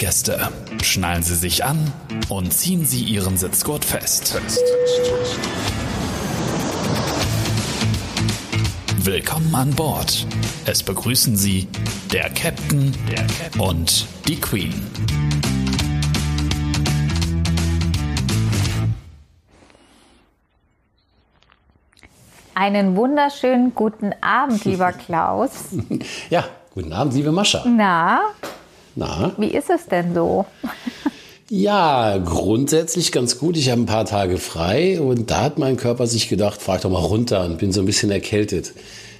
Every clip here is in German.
Gäste, schnallen Sie sich an und ziehen Sie Ihren Sitzgurt fest. Willkommen an Bord. Es begrüßen Sie der Captain, der Captain und die Queen. Einen wunderschönen guten Abend, lieber Klaus. Ja, guten Abend, liebe Mascha. Na, Na? wie ist es denn so? Ja, grundsätzlich ganz gut. Ich habe ein paar Tage frei und da hat mein Körper sich gedacht, fahr ich doch mal runter und bin so ein bisschen erkältet.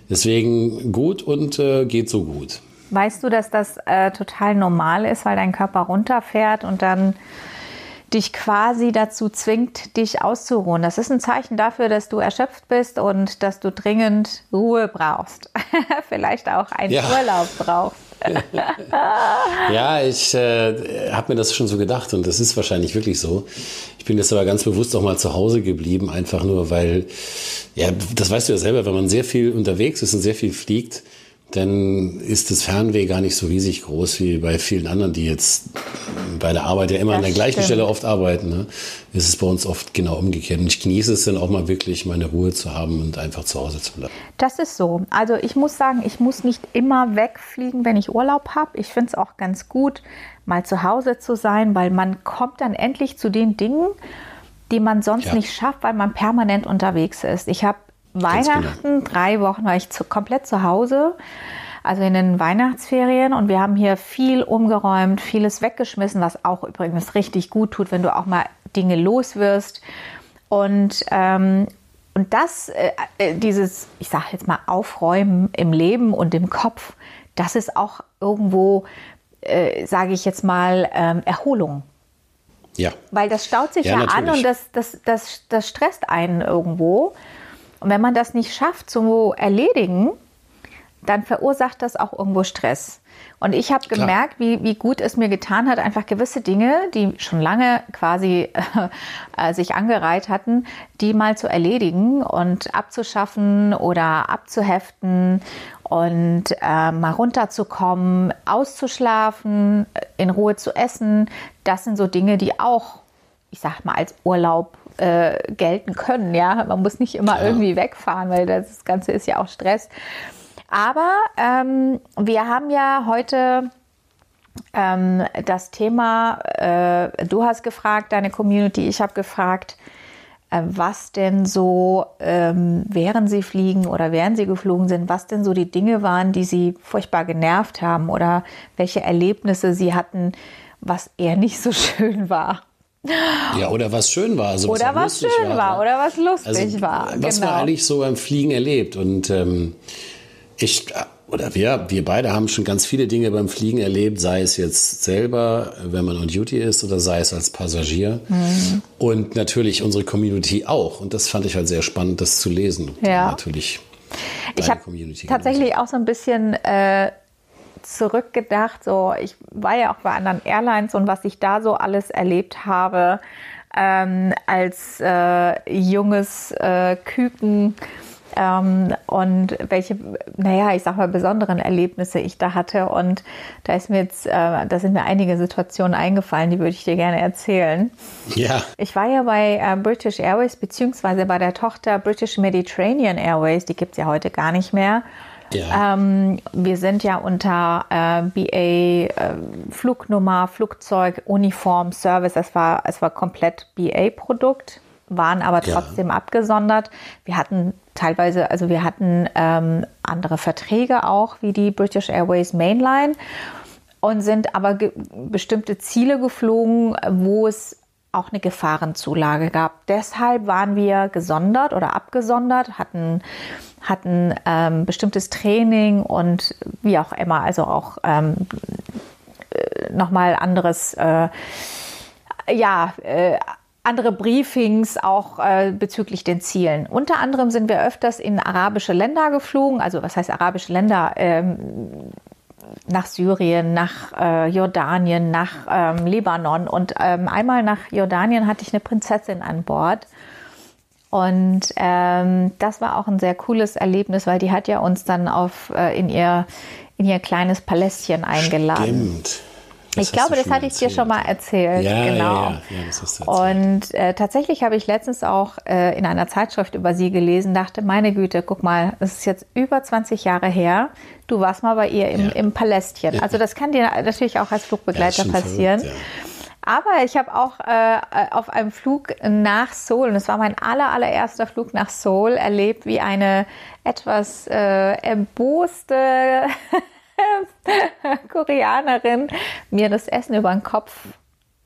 Deswegen gut und äh, geht so gut. Weißt du, dass das äh, total normal ist, weil dein Körper runterfährt und dann dich quasi dazu zwingt, dich auszuruhen. Das ist ein Zeichen dafür, dass du erschöpft bist und dass du dringend Ruhe brauchst. Vielleicht auch einen Ja. Urlaub brauchst. Ja, ich äh, habe mir das schon so gedacht und das ist wahrscheinlich wirklich so. Ich bin jetzt aber ganz bewusst auch mal zu Hause geblieben, einfach nur, weil, ja, das weißt du ja selber, wenn man sehr viel unterwegs ist und sehr viel fliegt, dann ist das Fernweh gar nicht so riesig groß wie bei vielen anderen, die jetzt bei der Arbeit ja immer an Das der gleichen stimmt. Stelle oft arbeiten. Ne? Ist es bei uns oft genau umgekehrt. Und ich genieße es dann auch mal wirklich, meine Ruhe zu haben und einfach zu Hause zu bleiben. Das ist so. Also ich muss sagen, ich muss nicht immer wegfliegen, wenn ich Urlaub habe. Ich finde es auch ganz gut, mal zu Hause zu sein, weil man kommt dann endlich zu den Dingen, die man sonst Ja. nicht schafft, weil man permanent unterwegs ist. Ich habe Weihnachten, drei Wochen war ich zu, komplett zu Hause, also in den Weihnachtsferien und wir haben hier viel umgeräumt, vieles weggeschmissen, was auch übrigens richtig gut tut, wenn du auch mal Dinge los wirst. Und, ähm, und das, äh, äh, dieses, ich sage jetzt mal, Aufräumen im Leben und im Kopf, das ist auch irgendwo, äh, sage ich jetzt mal, ähm, Erholung. Ja. Weil das staut sich ja, Ja, an und das, das, das, das stresst einen irgendwo. Und wenn man das nicht schafft zu erledigen, dann verursacht das auch irgendwo Stress. Und ich habe gemerkt, wie, wie gut es mir getan hat, einfach gewisse Dinge, die schon lange quasi äh, sich angereiht hatten, die mal zu erledigen und abzuschaffen oder abzuheften und äh, mal runterzukommen, auszuschlafen, in Ruhe zu essen. Das sind so Dinge, die auch, ich sag mal, als Urlaub äh, gelten können. Ja, man muss nicht immer Klar. irgendwie wegfahren, weil das Ganze ist ja auch Stress. Aber ähm, wir haben ja heute ähm, das Thema, äh, du hast gefragt, deine Community, ich habe gefragt, äh, was denn so, ähm, während sie fliegen oder während sie geflogen sind, was denn so die Dinge waren, die sie furchtbar genervt haben oder welche Erlebnisse sie hatten, was eher nicht so schön war. Ja, oder was schön war. Also Oder was schön war, ne? oder was lustig Also, war. Was genau. man eigentlich so beim Fliegen erlebt. Und ähm, ich, oder wir, wir beide haben schon ganz viele Dinge beim Fliegen erlebt, sei es jetzt selber, wenn man on Duty ist, oder sei es als Passagier. Mhm. Und natürlich unsere Community auch. Und das fand ich halt sehr spannend, das zu lesen. Ja. Natürlich. ich habe tatsächlich auch so ein bisschen äh, zurückgedacht. So, ich war ja auch bei anderen Airlines und was ich da so alles erlebt habe ähm, als äh, junges äh, Küken ähm, und welche, naja, ich sag mal, besonderen Erlebnisse ich da hatte. Und da ist mir jetzt, äh, da sind mir einige Situationen eingefallen, die würde ich dir gerne erzählen. Ja, Ich war ja bei äh, British Airways beziehungsweise bei der Tochter British Mediterranean Airways, die gibt es ja heute gar nicht mehr. Ja. Ähm, wir sind ja unter äh, BA äh, Flugnummer, Flugzeug, Uniform, Service. Es war, es war komplett BA-Produkt, waren aber Ja. trotzdem abgesondert. Wir hatten teilweise, also wir hatten ähm, andere Verträge auch wie die British Airways Mainline und sind aber bestimmte Ziele geflogen, wo es auch eine Gefahrenzulage gab. Deshalb waren wir gesondert oder abgesondert, hatten, hatten ähm, bestimmtes Training und wie auch immer, also auch ähm, äh, nochmal anderes, äh, ja, äh, andere Briefings auch äh, bezüglich den Zielen. Unter anderem sind wir öfters in arabische Länder geflogen, also was heißt arabische Länder? Ähm, nach Syrien, nach äh, Jordanien, nach ähm, Libanon. Und ähm, einmal nach Jordanien hatte ich eine Prinzessin an Bord. Und ähm, das war auch ein sehr cooles Erlebnis, weil die hat ja uns dann auf, äh, in, ihr, in ihr kleines Palästchen eingeladen. Stimmt. Das ich glaube, das hatte ich dir schon mal erzählt. Ja, genau. ja, ja, das hast du erzählt. Und äh, tatsächlich habe ich letztens auch äh, in einer Zeitschrift über sie gelesen, dachte, meine Güte, guck mal, es ist jetzt über 20 Jahre her. Du warst mal bei ihr im, im Palästchen. Also das kann dir natürlich auch als Flugbegleiter passieren. verrückt, Aber ich habe auch äh, auf einem Flug nach Seoul, und es war mein aller, allererster Flug nach Seoul, erlebt, wie eine etwas äh, erboste Koreanerin mir das Essen über den Kopf,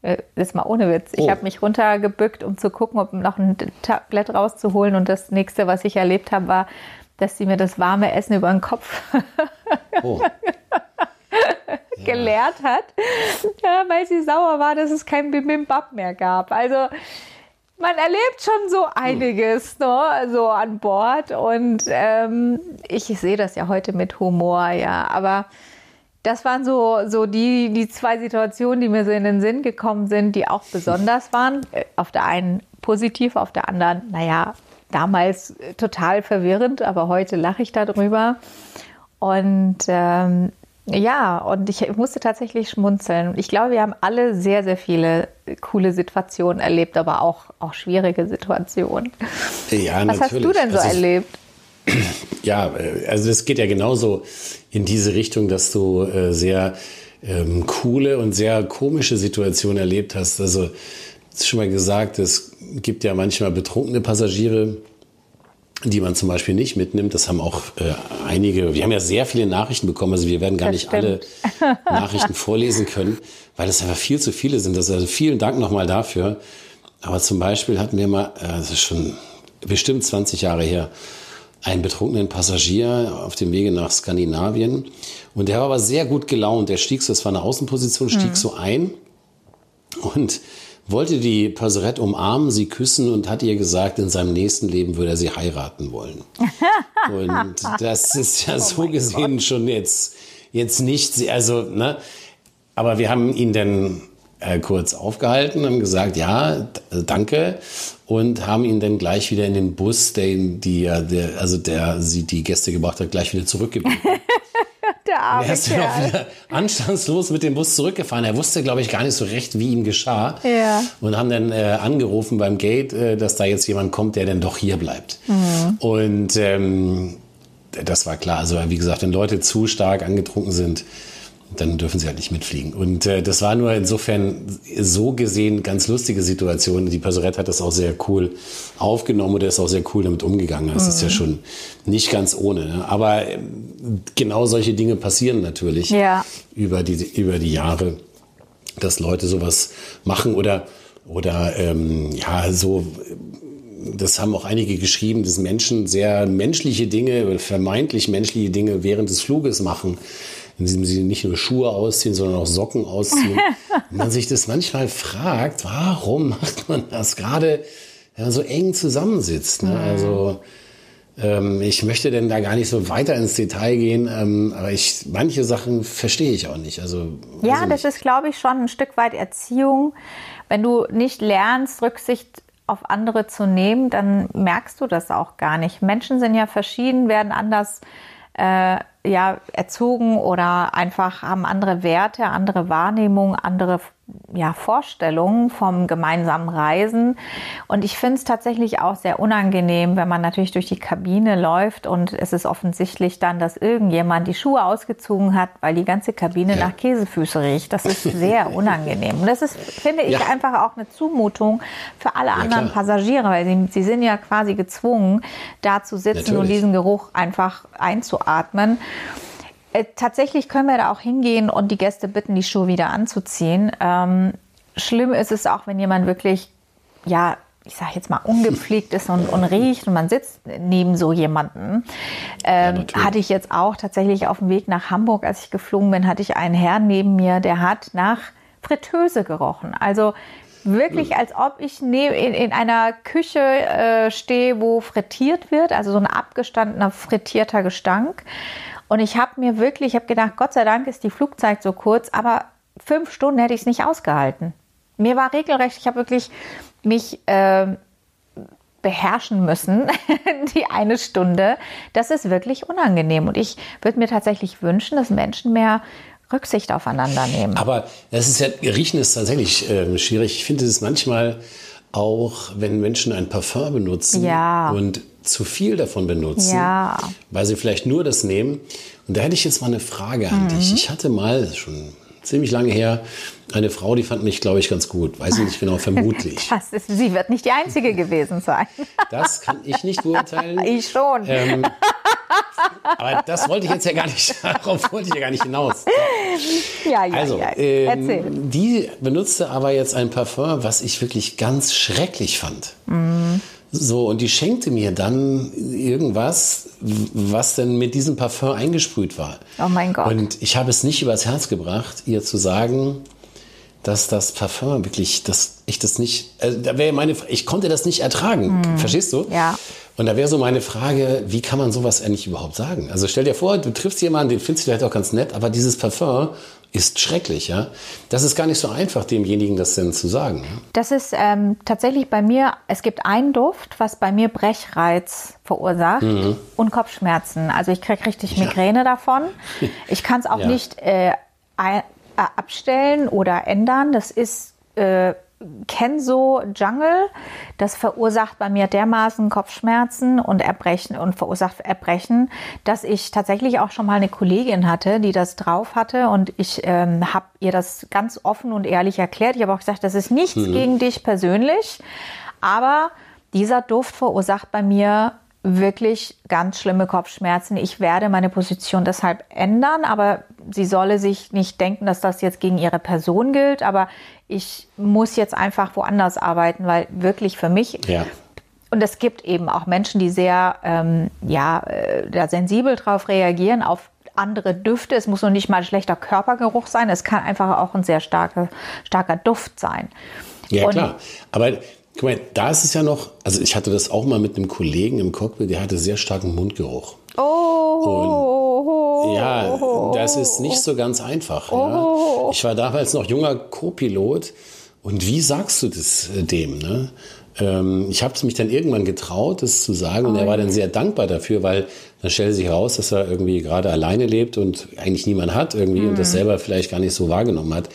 äh, das ist mal ohne Witz, ich Oh. habe mich runtergebückt, um zu gucken, ob noch ein Tablett rauszuholen. Und das nächste, was ich erlebt habe, war, dass sie mir das warme Essen über den Kopf Oh, geleert hat, ja, weil sie sauer war, dass es kein Bibimbap mehr gab. Also man erlebt schon so einiges ne, so an Bord und ähm, ich sehe das ja heute mit Humor, ja, aber das waren so, so die, die zwei Situationen, die mir so in den Sinn gekommen sind, die auch besonders waren. Auf der einen positiv, auf der anderen, naja, damals total verwirrend, aber heute lache ich darüber. Und ähm, ja, und ich musste tatsächlich schmunzeln. Ich glaube, wir haben alle sehr, sehr viele coole Situationen erlebt, aber auch, auch schwierige Situationen. ja, Was hast du denn so Also es- erlebt? Ja, äh, also das geht ja genauso in diese Richtung, dass du äh, sehr ähm, coole und sehr komische Situationen erlebt hast. Also, schon mal gesagt, es gibt ja manchmal betrunkene Passagiere, die man zum Beispiel nicht mitnimmt. Das haben auch äh, einige, wir haben ja sehr viele Nachrichten bekommen, also wir werden gar Das nicht alle stimmt. Nachrichten vorlesen können, weil das einfach viel zu viele sind. Das, also vielen Dank nochmal dafür. Aber zum Beispiel hatten wir mal, äh, das ist schon bestimmt 20 Jahre her, einen betrunkenen Passagier auf dem Wege nach Skandinavien. Und der war aber sehr gut gelaunt. Der stieg so, es war eine Außenposition, stieg so ein und wollte die Passerette umarmen, sie küssen und hat ihr gesagt, in seinem nächsten Leben würde er sie heiraten wollen. Und das ist ja so gesehen schon jetzt, jetzt nicht, also, ne, aber wir haben ihn dann äh, kurz aufgehalten, haben gesagt, ja, d- danke und haben ihn dann gleich wieder in den Bus, der, ihn- die, der, also der sie die Gäste gebracht hat, gleich wieder zurückgebeten. Arme Er ist dann auch Kerl. wieder anstandslos mit dem Bus zurückgefahren. Er wusste, glaube ich, gar nicht so recht, wie ihm geschah. Ja. Und haben dann äh, angerufen beim Gate, äh, dass da jetzt jemand kommt, der dann doch hier bleibt. Mhm. Und ähm, das war klar. Also wie gesagt, wenn Leute zu stark angetrunken sind, dann dürfen sie halt nicht mitfliegen. Und äh, das war nur insofern so gesehen ganz lustige Situation. Die Passerette hat das auch sehr cool aufgenommen oder ist auch sehr cool damit umgegangen. Das ist ja Mhm. schon nicht ganz ohne. Ne? Aber ähm, genau solche Dinge passieren natürlich Ja. über, die, über die Jahre, dass Leute sowas machen oder, oder ähm, ja, so das haben auch einige geschrieben, dass Menschen sehr menschliche Dinge, vermeintlich menschliche Dinge während des Fluges machen, indem sie nicht nur Schuhe ausziehen, sondern auch Socken ausziehen. Und man sich das manchmal fragt, warum macht man das gerade, wenn man so eng zusammensitzt? Ne? Also ähm, ich möchte denn da gar nicht so weiter ins Detail gehen, ähm, aber ich, manche Sachen verstehe ich auch nicht. Also, Ja, das nicht. ist, glaube ich, schon ein Stück weit Erziehung. Wenn du nicht lernst, Rücksicht auf andere zu nehmen, dann merkst du das auch gar nicht. Menschen sind ja verschieden, werden anders äh, ja, erzogen oder einfach haben andere Werte, andere Wahrnehmungen, andere ja, Vorstellungen vom gemeinsamen Reisen. Und ich finde es tatsächlich auch sehr unangenehm, wenn man natürlich durch die Kabine läuft und es ist offensichtlich dann, dass irgendjemand die Schuhe ausgezogen hat, weil die ganze Kabine Ja. nach Käsefüße riecht. Das ist sehr unangenehm. Und das ist, finde ich, Ja. einfach auch eine Zumutung für alle anderen klar. Passagiere, weil sie, sie sind ja quasi gezwungen, da zu sitzen und Natürlich. diesen Geruch einfach einzuatmen. Äh, Tatsächlich können wir da auch hingehen und die Gäste bitten, die Schuhe wieder anzuziehen. Ähm, schlimm ist es auch, wenn jemand wirklich, ja, ich sage jetzt mal, ungepflegt ist und, und riecht und man sitzt neben so jemanden. Ähm, natürlich. hatte ich jetzt auch tatsächlich auf dem Weg nach Hamburg, als ich geflogen bin, hatte ich einen Herrn neben mir, der hat nach Fritteuse gerochen. Also wirklich, als ob ich ne in, in einer Küche äh, stehe, wo frittiert wird, also so ein abgestandener frittierter Gestank. Und ich habe mir wirklich, ich habe gedacht, Gott sei Dank ist die Flugzeit so kurz, aber fünf Stunden hätte ich es nicht ausgehalten. Mir war regelrecht, ich habe wirklich mich ähm, beherrschen müssen, die eine Stunde. Das ist wirklich unangenehm. Und ich würde mir tatsächlich wünschen, dass Menschen mehr Rücksicht aufeinander nehmen. Aber das ist ja, Riechen ist tatsächlich äh, schwierig. Ich finde es manchmal auch, wenn Menschen ein Parfum benutzen Ja. und zu viel davon benutzen, Ja. weil sie vielleicht nur das nehmen. Und da hätte ich jetzt mal eine Frage an dich. Mhm. Ich hatte mal, schon ziemlich lange her, eine Frau, die fand mich, glaube ich, ganz gut. Weiß ich nicht genau, vermutlich. Das ist, sie wird nicht die Einzige gewesen sein. Das kann ich nicht beurteilen. Ich schon. Ähm, aber das wollte ich jetzt ja gar nicht, darauf wollte ich ja gar nicht hinaus. ja, ja, Also, ja. ähm, die benutzte aber jetzt ein Parfum, was ich wirklich ganz schrecklich fand. Mhm. So, und die schenkte mir dann irgendwas, was denn mit diesem Parfum eingesprüht war. Oh mein Gott. Und ich habe es nicht übers Herz gebracht, ihr zu sagen, dass das Parfum wirklich, dass ich das nicht, also da wäre meine, ich konnte das nicht ertragen. Verstehst du? Ja. Und da wäre so meine Frage, wie kann man sowas eigentlich überhaupt sagen? Also stell dir vor, du triffst jemanden, den findest du vielleicht auch ganz nett, aber dieses Parfum ist schrecklich, ja. Das ist gar nicht so einfach, demjenigen das denn zu sagen. Ja? Das ist ähm, tatsächlich bei mir, es gibt einen Duft, was bei mir Brechreiz verursacht Mhm. und Kopfschmerzen. Also ich kriege richtig Migräne davon. Ich kann es auch Ja. nicht äh, äh, abstellen oder ändern. Das ist äh, Kenzo Jungle. Das verursacht bei mir dermaßen Kopfschmerzen und Erbrechen und verursacht Erbrechen, dass ich tatsächlich auch schon mal eine Kollegin hatte, die das drauf hatte und ich ähm, habe ihr das ganz offen und ehrlich erklärt. Ich habe auch gesagt, das ist nichts gegen dich persönlich, aber dieser Duft verursacht bei mir wirklich ganz schlimme Kopfschmerzen. Ich werde meine Position deshalb ändern, aber sie solle sich nicht denken, dass das jetzt gegen ihre Person gilt. Aber ich muss jetzt einfach woanders arbeiten, weil wirklich für mich Ja. und es gibt eben auch Menschen, die sehr ähm, ja, äh, da sensibel drauf reagieren, auf andere Düfte. Es muss noch nicht mal schlechter Körpergeruch sein. Es kann einfach auch ein sehr starker, starker Duft sein. Ja, Und- klar. Aber guck mal, da ist es ja noch, also ich hatte das auch mal mit einem Kollegen im Cockpit, der hatte sehr starken Mundgeruch. Oh, Ja, das ist nicht so ganz einfach. Oh. Ja. Ich war damals noch junger Co-Pilot und wie sagst du das äh, dem? Ne? Ähm, ich habe es mich dann irgendwann getraut, das zu sagen und er war dann sehr dankbar dafür, weil dann stellte sich heraus, dass er irgendwie gerade alleine lebt und eigentlich niemand hat irgendwie und Mhm. das selber vielleicht gar nicht so wahrgenommen hat.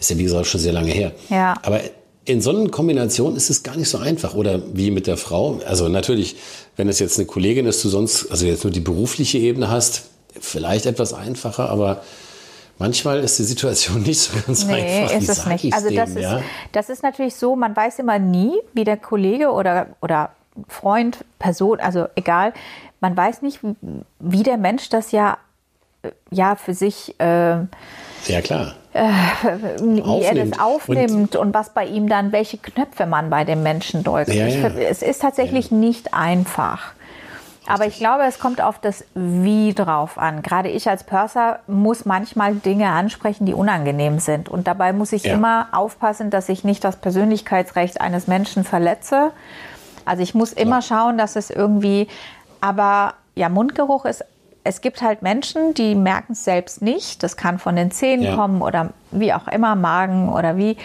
Ist ja wie gesagt schon sehr lange her. Ja. Aber in so einer Kombination ist es gar nicht so einfach. Oder wie mit der Frau. Also natürlich, wenn es jetzt eine Kollegin ist, du sonst, also jetzt nur die berufliche Ebene hast, vielleicht etwas einfacher, aber manchmal ist die Situation nicht so ganz Nee, einfach. Ist es nicht. Also das, dem, ist, ja? das ist natürlich so, man weiß immer nie, wie der Kollege oder, oder Freund, Person, also egal, man weiß nicht, wie der Mensch das ja, äh, ja für sich, äh, Ja, klar. Wie er das aufnimmt und, was bei ihm dann, welche Knöpfe man bei dem Menschen drückt. Ja, Ich Es ist tatsächlich nicht einfach. Aber ich glaube, es kommt auf das Wie drauf an. Gerade ich als Purser muss manchmal Dinge ansprechen, die unangenehm sind. Und dabei muss ich Ja. immer aufpassen, dass ich nicht das Persönlichkeitsrecht eines Menschen verletze. Also ich muss immer schauen, dass es irgendwie, aber ja, Mundgeruch ist, es gibt halt Menschen, die merken es selbst nicht. Das kann von den Zähnen Ja. kommen oder wie auch immer, Magen oder wie.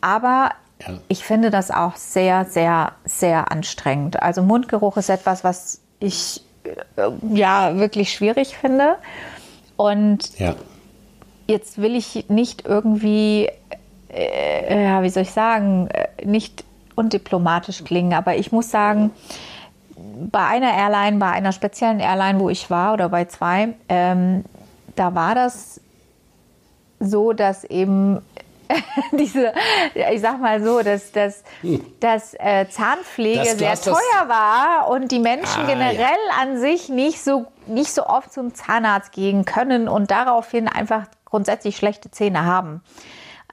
Aber Ja. ich finde das auch sehr, sehr, sehr anstrengend. Also Mundgeruch ist etwas, was ich äh, ja wirklich schwierig finde. Und Ja. jetzt will ich nicht irgendwie, äh, ja, wie soll ich sagen, äh, nicht undiplomatisch klingen, aber ich muss sagen, bei einer Airline, bei einer speziellen Airline, wo ich war oder bei zwei, ähm, da war das so, dass eben diese, ich sag mal so, dass, dass, dass äh, Zahnpflege Das- du sehr teuer war und die Menschen Ah, generell ja. an sich nicht so, nicht so oft zum Zahnarzt gehen können und daraufhin einfach grundsätzlich schlechte Zähne haben.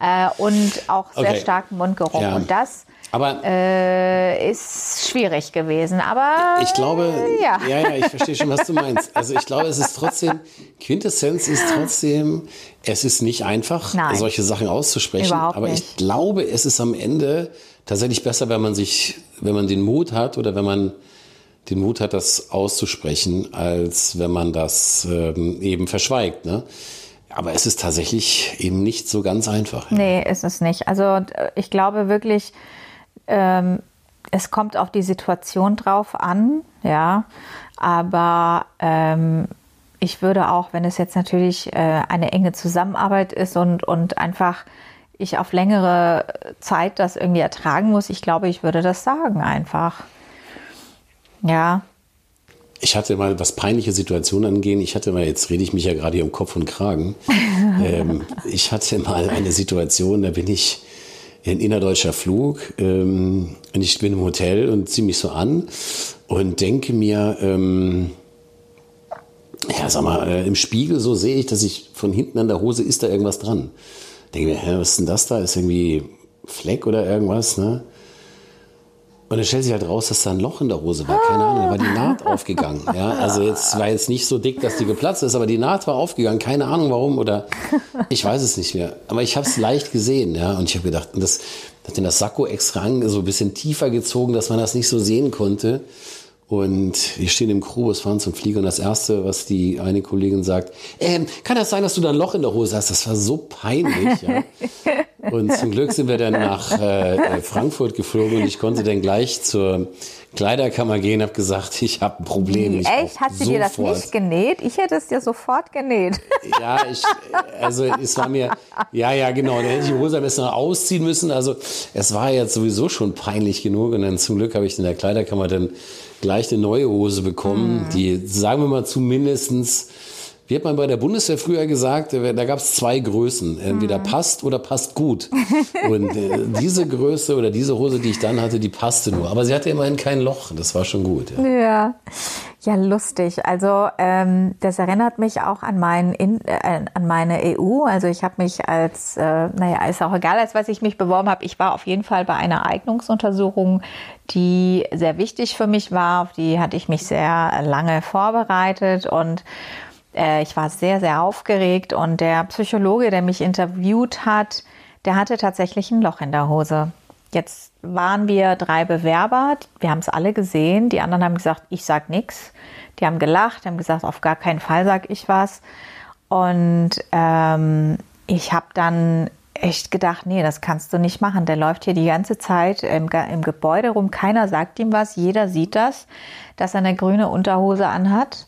Äh, und auch sehr Okay. starken Mundgeruch. Ja. Und das Aber äh, ist schwierig gewesen. Aber ich glaube, ja. ja. ja, ich verstehe schon, was du meinst. Also ich glaube, es ist trotzdem, Quintessenz ist trotzdem, es ist nicht einfach, Nein. solche Sachen auszusprechen. Überhaupt aber nicht. ich glaube, es ist am Ende tatsächlich besser, wenn man sich, wenn man den Mut hat oder wenn man den Mut hat, das auszusprechen, als wenn man das ähm, eben verschweigt. Ne? Aber es ist tatsächlich eben nicht so ganz einfach. Nee, ist es nicht. Also ich glaube wirklich, ähm, es kommt auf die Situation drauf an, ja. Aber ähm, ich würde auch, wenn es jetzt natürlich äh, eine enge Zusammenarbeit ist und, und einfach ich auf längere Zeit das irgendwie ertragen muss, ich glaube, ich würde das sagen einfach. Ja. Ich hatte mal, was peinliche Situationen angehen, ich hatte mal, jetzt rede ich mich ja gerade hier um Kopf und Kragen. ähm, ich hatte mal eine Situation, da bin ich ein innerdeutscher Flug ähm, und ich bin im Hotel und ziehe mich so an und denke mir, ähm, ja, sag mal, äh, im Spiegel so sehe ich, dass ich von hinten an der Hose ist da irgendwas dran. Denke mir, hä, was ist denn das da? Ist irgendwie Fleck oder irgendwas, ne? Und dann stellt sich halt raus, dass da ein Loch in der Hose war. Keine Ahnung, da war die Naht aufgegangen. Ja, also jetzt war jetzt nicht so dick, dass die geplatzt ist, aber die Naht war aufgegangen. Keine Ahnung warum oder ich weiß es nicht mehr. Aber ich habe es leicht gesehen, ja. Und ich habe gedacht, das hat den das Sakko extra so ein bisschen tiefer gezogen, dass man das nicht so sehen konnte. Und wir stehen im Crew, fahren zum Flieger und das Erste, was die eine Kollegin sagt, ähm, kann das sein, dass du da ein Loch in der Hose hast? Das war so peinlich. Ja? Und zum Glück sind wir dann nach äh, Frankfurt geflogen und ich konnte dann gleich zur Kleiderkammer gehen, habe gesagt, ich habe ein Problem. Ich Echt? Hat sie dir das nicht genäht? Ich hätte es dir sofort genäht. Ja, ich, also es war mir, ja, ja, genau. Dann hätte ich die Hose am besten noch ausziehen müssen. Also es war jetzt sowieso schon peinlich genug und dann zum Glück habe ich in der Kleiderkammer dann gleich eine neue Hose bekommen, mhm. die, sagen wir mal, zumindestens wie hat man bei der Bundeswehr früher gesagt, da gab es zwei Größen. Entweder mhm. passt oder passt gut. Und äh, diese Größe oder diese Hose, die ich dann hatte, die passte nur. Aber sie hatte immerhin kein Loch. Das war schon gut. Ja, ja, ja lustig. Also ähm, das erinnert mich auch an, mein in, äh, an meine EU. Also ich habe mich als, äh, naja, ist auch egal, als was ich mich beworben habe. Ich war auf jeden Fall bei einer Eignungsuntersuchung, die sehr wichtig für mich war. Auf die hatte ich mich sehr lange vorbereitet und äh, ich war sehr, sehr aufgeregt und der Psychologe, der mich interviewt hat, der hatte tatsächlich ein Loch in der Hose. Jetzt waren wir drei Bewerber, wir haben es alle gesehen, die anderen haben gesagt, ich sag nichts. Die haben gelacht, haben gesagt, auf gar keinen Fall sag ich was. Und ähm, ich habe dann echt gedacht, nee, das kannst du nicht machen. Der läuft hier die ganze Zeit im, im Gebäude rum, keiner sagt ihm was, jeder sieht das, dass er eine grüne Unterhose anhat.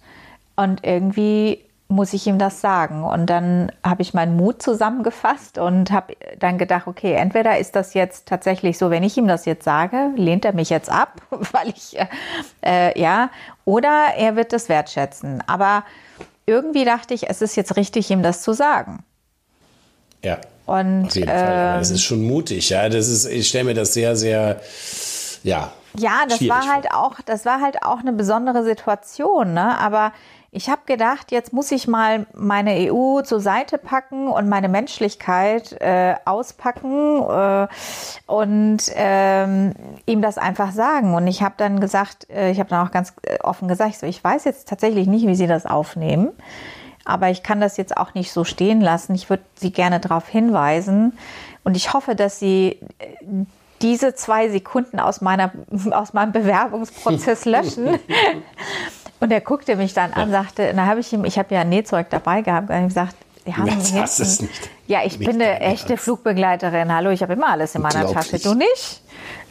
Und irgendwie muss ich ihm das sagen. Und dann habe ich meinen Mut zusammengefasst und habe dann gedacht, okay, entweder ist das jetzt tatsächlich so, wenn ich ihm das jetzt sage, lehnt er mich jetzt ab, weil ich, äh, ja, oder er wird das wertschätzen. Aber irgendwie dachte ich, es ist jetzt richtig, ihm das zu sagen. Ja. Und, auf jeden ähm, Fall. Das ist schon mutig, ja. Das ist, ich stelle mir das sehr, sehr, ja. Ja, das war halt auch, das war halt auch eine besondere Situation, ne? Aber ich habe gedacht, jetzt muss ich mal meine EU zur Seite packen und meine Menschlichkeit äh, auspacken äh, und ähm, ihm das einfach sagen. Und ich habe dann gesagt, äh, ich habe dann auch ganz äh, offen gesagt, so, ich weiß jetzt tatsächlich nicht, wie Sie das aufnehmen, aber ich kann das jetzt auch nicht so stehen lassen. Ich würde Sie gerne darauf hinweisen und ich hoffe, dass Sie äh, diese zwei Sekunden aus, meiner, aus meinem Bewerbungsprozess löschen. Und er guckte mich dann an, sagte, da habe ich ihm, ich habe ja Nähzeug dabei gehabt, und ich gesagt, Sie haben das hinten, es nicht. Ja, ich bin eine echte Ernst. Flugbegleiterin. Hallo, ich habe immer alles in meiner Tasche. Du nicht?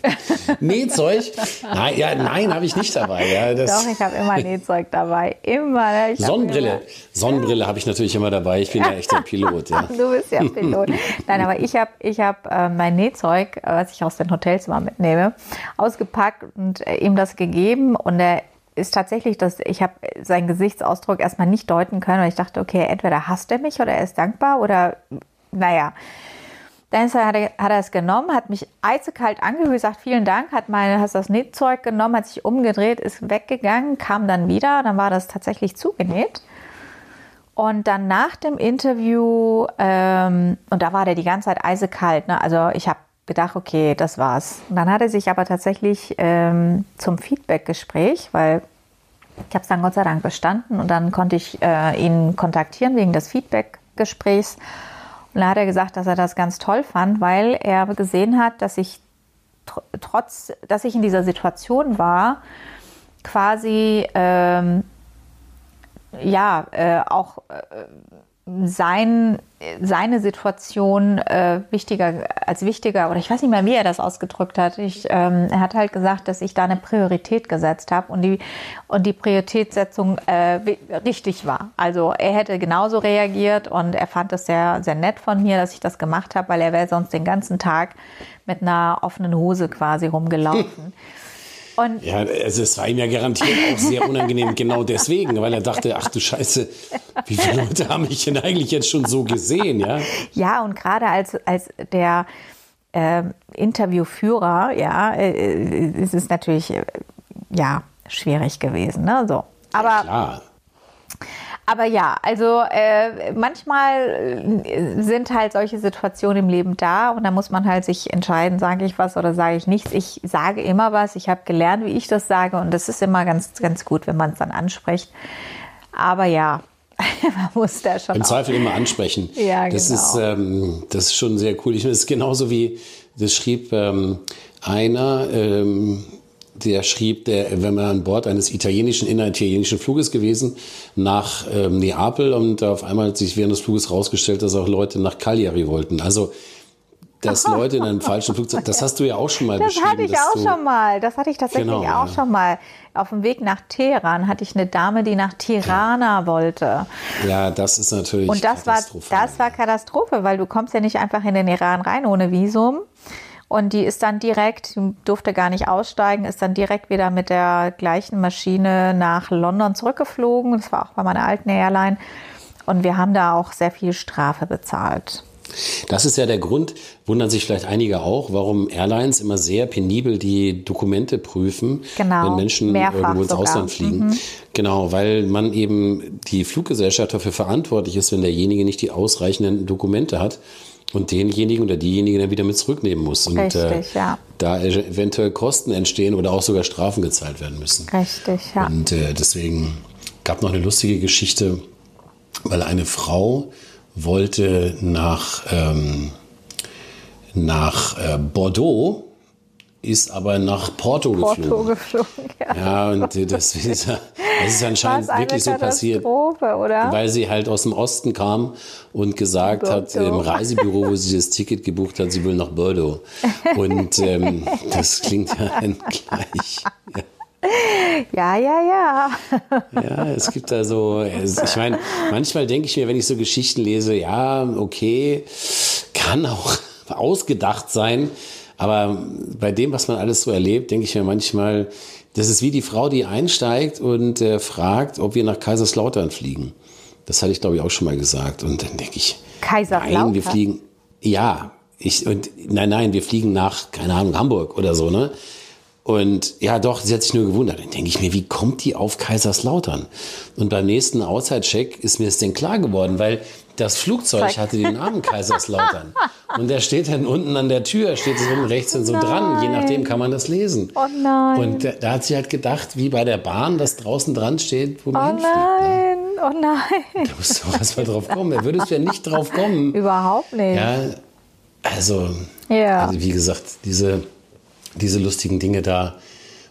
Nähzeug? Nein, ja, nein, habe ich nicht dabei. Ja, Doch, ich habe immer Nähzeug dabei. Immer. Ich Sonnenbrille. Immer. Sonnenbrille habe ich natürlich immer dabei. Ich bin ja echter Pilot. Ja. du bist ja Pilot. Nein, aber ich habe ich hab, äh, mein Nähzeug, was ich aus den Hotels mal mitnehme, ausgepackt und äh, ihm das gegeben. Und er ist tatsächlich, dass ich habe seinen Gesichtsausdruck erstmal nicht deuten können, weil ich dachte, okay, entweder hasst er mich oder er ist dankbar oder naja. Dann hat er, hat es genommen, hat mich eisekalt angehört, gesagt, vielen Dank, hat mein, hast das Nähzeug genommen, hat sich umgedreht, ist weggegangen, kam dann wieder, dann war das tatsächlich zugenäht. Und dann nach dem Interview, ähm, und da war der die ganze Zeit eisekalt, ne? also ich habe gedacht, okay, das war's. Und dann hat er sich aber tatsächlich ähm, zum Feedback-Gespräch, weil ich habe es dann Gott sei Dank bestanden und dann konnte ich äh, ihn kontaktieren wegen des Feedback-Gesprächs. Und da hat er gesagt, dass er das ganz toll fand, weil er gesehen hat, dass ich tr trotz, dass ich in dieser Situation war, quasi ähm, ja äh, auch äh, sein, seine Situation äh, wichtiger als wichtiger oder ich weiß nicht mehr, wie er das ausgedrückt hat. Ich, ähm, er hat halt gesagt, dass ich da eine Priorität gesetzt habe und die und die Prioritätssetzung äh, richtig war. Also er hätte genauso reagiert und er fand es sehr sehr nett von mir, dass ich das gemacht habe, weil er wäre sonst den ganzen Tag mit einer offenen Hose quasi rumgelaufen. Und ja, also es war ihm ja garantiert auch sehr unangenehm, genau deswegen, weil er dachte, ach du Scheiße, wie viele Leute haben mich denn eigentlich jetzt schon so gesehen, ja? Ja, und gerade als, als der äh, Interviewführer, ja, äh, ist es natürlich, äh, ja, schwierig gewesen, ne, so. Aber, ja, klar. Aber ja, also äh, manchmal äh, sind halt solche Situationen im Leben da und da muss man halt sich entscheiden, sage ich was oder sage ich nichts. Ich sage immer was, ich habe gelernt, wie ich das sage und das ist immer ganz, ganz gut, wenn man es dann anspricht. Aber ja, man muss da schon. Im Zweifel immer ansprechen. Ja, das genau. Ist, ähm, das ist schon sehr cool. Ich finde, es ist genauso wie, das schrieb ähm, einer, ähm, der schrieb, der, wenn man an Bord eines italienischen, inneritalienischen Fluges gewesen, nach ähm, Neapel und auf einmal hat sich während des Fluges rausgestellt, dass auch Leute nach Cagliari wollten. Also, dass Leute in einem falschen Flugzeug, das hast du ja auch schon mal das beschrieben. Das hatte ich auch schon mal, das hatte ich tatsächlich genau, auch ja. schon mal. Auf dem Weg nach Teheran hatte ich eine Dame, die nach Tirana ja. wollte. Ja, das ist natürlich Und das war, das war Katastrophe, weil du kommst ja nicht einfach in den Iran rein ohne Visum. Und die ist dann direkt, die durfte gar nicht aussteigen, ist dann direkt wieder mit der gleichen Maschine nach London zurückgeflogen. Das war auch bei meiner alten Airline. Und wir haben da auch sehr viel Strafe bezahlt. Das ist ja der Grund, wundern sich vielleicht einige auch, warum Airlines immer sehr penibel die Dokumente prüfen, genau, wenn Menschen irgendwo ins sogar. Ausland fliegen. Mhm. Genau, weil man eben die Fluggesellschaft dafür verantwortlich ist, wenn derjenige nicht die ausreichenden Dokumente hat und denjenigen oder diejenigen dann wieder mit zurücknehmen muss. Und Richtig, äh, ja. da eventuell Kosten entstehen oder auch sogar Strafen gezahlt werden müssen. Richtig, ja. Und äh, deswegen gab noch eine lustige Geschichte, weil eine Frau wollte nach, ähm, nach äh, Bordeaux ist aber nach Porto, Porto geflogen. geflogen ja. ja, und das ist, das ist anscheinend wirklich so passiert. Oder? Weil sie halt aus dem Osten kam und gesagt Bordeaux. hat im Reisebüro, wo sie das Ticket gebucht hat, sie will nach Bordeaux. Und ähm, das klingt ja gleich. Ja. Ja, ja, ja. Ja, es gibt da so, ich meine, manchmal denke ich mir, wenn ich so Geschichten lese, ja, okay, kann auch ausgedacht sein, aber bei dem, was man alles so erlebt, denke ich mir manchmal, das ist wie die Frau, die einsteigt und äh, fragt, ob wir nach Kaiserslautern fliegen. Das hatte ich, glaube ich, auch schon mal gesagt. Und dann denke ich, Kaiserslautern? Nein, wir fliegen, ja, ich, und, nein, nein, wir fliegen nach, keine Ahnung, Hamburg oder so, ne? Und ja, doch, sie hat sich nur gewundert. Dann denke ich mir, wie kommt die auf Kaiserslautern? Und beim nächsten Outside-Check ist mir es denn klar geworden, weil das Flugzeug hatte den Namen Kaiserslautern. Und der steht dann unten an der Tür, steht so rechts und so oh dran. Je nachdem kann man das lesen. Oh nein. Und da, da, hat sie halt gedacht, wie bei der Bahn, dass draußen dran steht, wo man oh hinfliegt. Ne? Nein. Ne? Oh nein. Da musst du erst mal drauf kommen. Da würdest du ja nicht drauf kommen. Überhaupt nicht. Ja, also, ja. also wie gesagt, diese, diese lustigen Dinge da.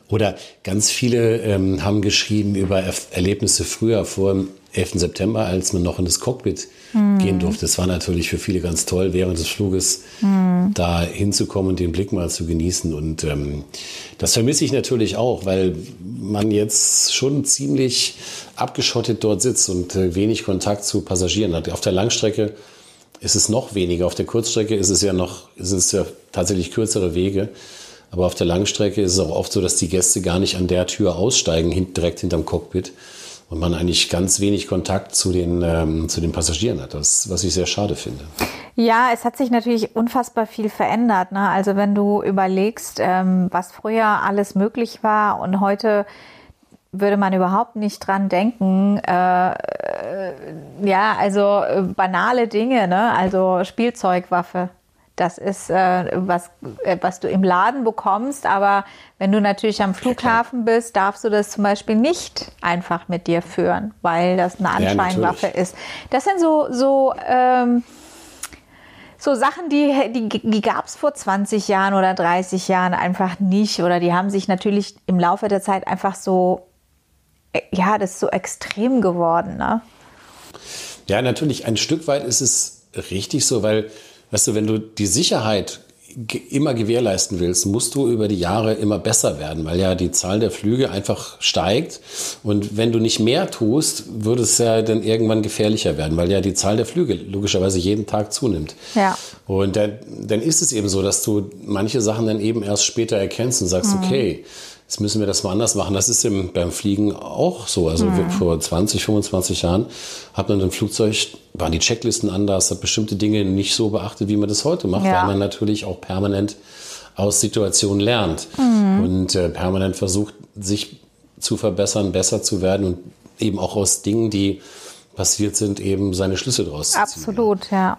Oder ganz viele ähm, haben geschrieben über Erlebnisse früher vor dem 11. September, als man noch in das Cockpit mhm. gehen durfte. Das war natürlich für viele ganz toll, während des Fluges mhm. da hinzukommen und den Blick mal zu genießen. Und ähm, das vermisse ich natürlich auch, weil man jetzt schon ziemlich abgeschottet dort sitzt und äh, wenig Kontakt zu Passagieren hat. Auf der Langstrecke ist es noch weniger. Auf der Kurzstrecke ist es ja noch, sind es ja tatsächlich kürzere Wege. Aber auf der Langstrecke ist es auch oft so, dass die Gäste gar nicht an der Tür aussteigen, direkt hinterm Cockpit, und man eigentlich ganz wenig Kontakt zu den, ähm, zu den Passagieren hat, das, was ich sehr schade finde. Ja, es hat sich natürlich unfassbar viel verändert. Ne? Also wenn du überlegst, ähm, was früher alles möglich war und heute würde man überhaupt nicht dran denken. Äh, ja, also äh, banale Dinge, ne? also Spielzeugwaffe. Das ist äh, was, äh, was du im Laden bekommst, aber wenn du natürlich am Flughafen bist, darfst du das zum Beispiel nicht einfach mit dir führen, weil das eine Anscheinwaffe ja, ist. Das sind so, so, ähm, so Sachen, die, die, die gab es vor 20 Jahren oder 30 Jahren einfach nicht oder die haben sich natürlich im Laufe der Zeit einfach so, äh, ja, das ist so extrem geworden. Ne? Ja, natürlich, ein Stück weit ist es richtig so, weil, weißt du, wenn du die Sicherheit immer gewährleisten willst, musst du über die Jahre immer besser werden, weil ja die Zahl der Flüge einfach steigt. Und wenn du nicht mehr tust, würde es ja dann irgendwann gefährlicher werden, weil ja die Zahl der Flüge logischerweise jeden Tag zunimmt. Ja. Und dann, dann ist es eben so, dass du manche Sachen dann eben erst später erkennst und sagst, mhm. okay, jetzt müssen wir das mal anders machen. Das ist im, beim Fliegen auch so. Also mhm. vor 20, 25 Jahren hat man im Flugzeug, waren die Checklisten anders, hat bestimmte Dinge nicht so beachtet, wie man das heute macht, ja. weil man natürlich auch permanent aus Situationen lernt mhm. und äh, permanent versucht, sich zu verbessern, besser zu werden und eben auch aus Dingen, die passiert sind, eben seine Schlüsse daraus zu ziehen. Absolut, ja.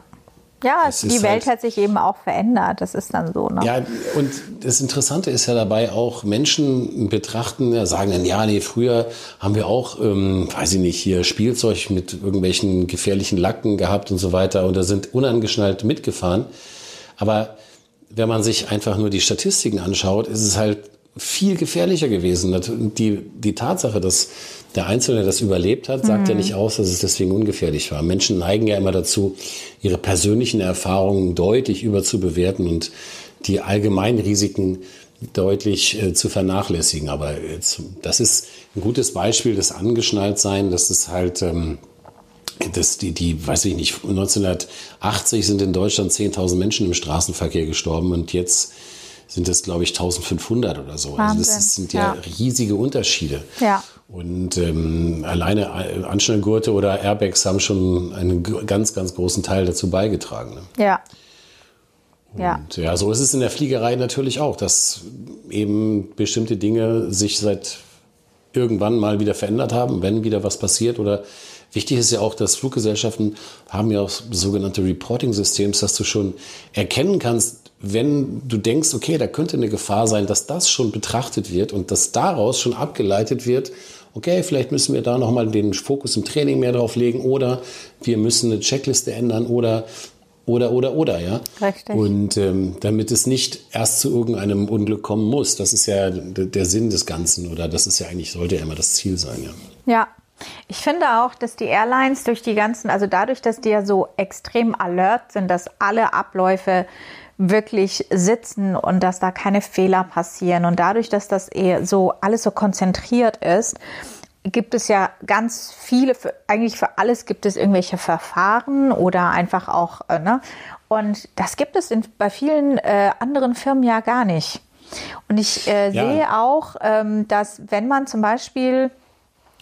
Ja, das die Welt halt, hat sich eben auch verändert. Das ist dann so. Ne? Ja, und das Interessante ist ja dabei auch, Menschen betrachten, sagen dann, ja, nee, früher haben wir auch, ähm, weiß ich nicht, hier Spielzeug mit irgendwelchen gefährlichen Lacken gehabt und so weiter und da sind unangeschnallt mitgefahren. Aber wenn man sich einfach nur die Statistiken anschaut, ist es halt viel gefährlicher gewesen. Die, die Tatsache, dass der Einzelne das überlebt hat, sagt mhm. ja nicht aus, dass es deswegen ungefährlich war. Menschen neigen ja immer dazu, ihre persönlichen Erfahrungen deutlich überzubewerten und die allgemeinen Risiken deutlich äh, zu vernachlässigen. Aber jetzt, das ist ein gutes Beispiel des Angeschnalltsein. Das ist halt, ähm, das, die, die, weiß ich nicht, 1980 sind in Deutschland 10.000 Menschen im Straßenverkehr gestorben und jetzt sind es, glaube ich, 1500 oder so. Wahnsinn. Also das sind ja, ja, riesige Unterschiede. Ja. Und ähm, alleine Anschnallgurte oder Airbags haben schon einen ganz, ganz großen Teil dazu beigetragen. Ne? Ja. Und ja. ja, so ist es in der Fliegerei natürlich auch, dass eben bestimmte Dinge sich seit irgendwann mal wieder verändert haben, wenn wieder was passiert oder Wichtig ist ja auch, dass Fluggesellschaften haben ja auch sogenannte Reporting-Systems, dass du schon erkennen kannst, wenn du denkst, okay, da könnte eine Gefahr sein, dass das schon betrachtet wird und dass daraus schon abgeleitet wird, okay, vielleicht müssen wir da nochmal den Fokus im Training mehr drauf legen oder wir müssen eine Checkliste ändern oder oder oder oder ja. Richtig. Und ähm, damit es nicht erst zu irgendeinem Unglück kommen muss, das ist ja der Sinn des Ganzen oder das ist ja eigentlich sollte ja immer das Ziel sein ja. Ja. Ich finde auch, dass die Airlines durch die ganzen, also dadurch, dass die ja so extrem alert sind, dass alle Abläufe wirklich sitzen und dass da keine Fehler passieren. Und dadurch, dass das eher so alles so konzentriert ist, gibt es ja ganz viele, für, eigentlich für alles gibt es irgendwelche Verfahren oder einfach auch, äh, ne? Und das gibt es in, bei vielen äh, anderen Firmen ja gar nicht. Und ich äh, ja. sehe auch, ähm, dass wenn man zum Beispiel,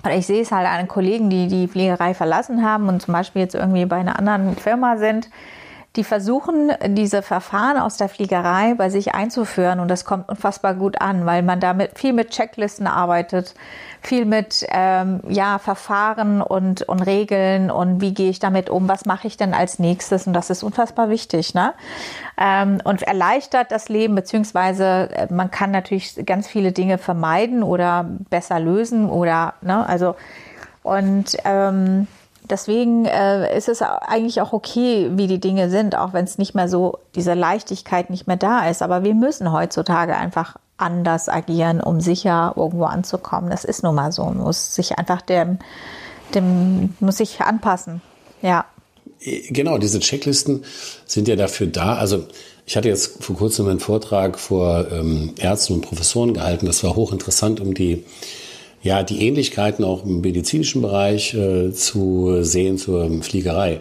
oder ich sehe es halt an Kollegen, die die Fliegerei verlassen haben und zum Beispiel jetzt irgendwie bei einer anderen Firma sind, die versuchen, diese Verfahren aus der Fliegerei bei sich einzuführen und das kommt unfassbar gut an, weil man damit viel mit Checklisten arbeitet, viel mit ähm, ja, Verfahren und, und Regeln und wie gehe ich damit um, was mache ich denn als nächstes und das ist unfassbar wichtig. Ne? Ähm, und erleichtert das Leben, beziehungsweise äh, man kann natürlich ganz viele Dinge vermeiden oder besser lösen oder, ne, also und ähm, deswegen äh, ist es eigentlich auch okay, wie die Dinge sind, auch wenn es nicht mehr so, diese Leichtigkeit nicht mehr da ist. Aber wir müssen heutzutage einfach anders agieren, um sicher irgendwo anzukommen. Das ist nun mal so. Man muss sich einfach dem, dem muss sich anpassen. Ja. Genau, diese Checklisten sind ja dafür da. Also ich hatte jetzt vor kurzem einen Vortrag vor ähm, Ärzten und Professoren gehalten. Das war hochinteressant, um die ja, die Ähnlichkeiten auch im medizinischen Bereich äh, zu sehen zur Fliegerei.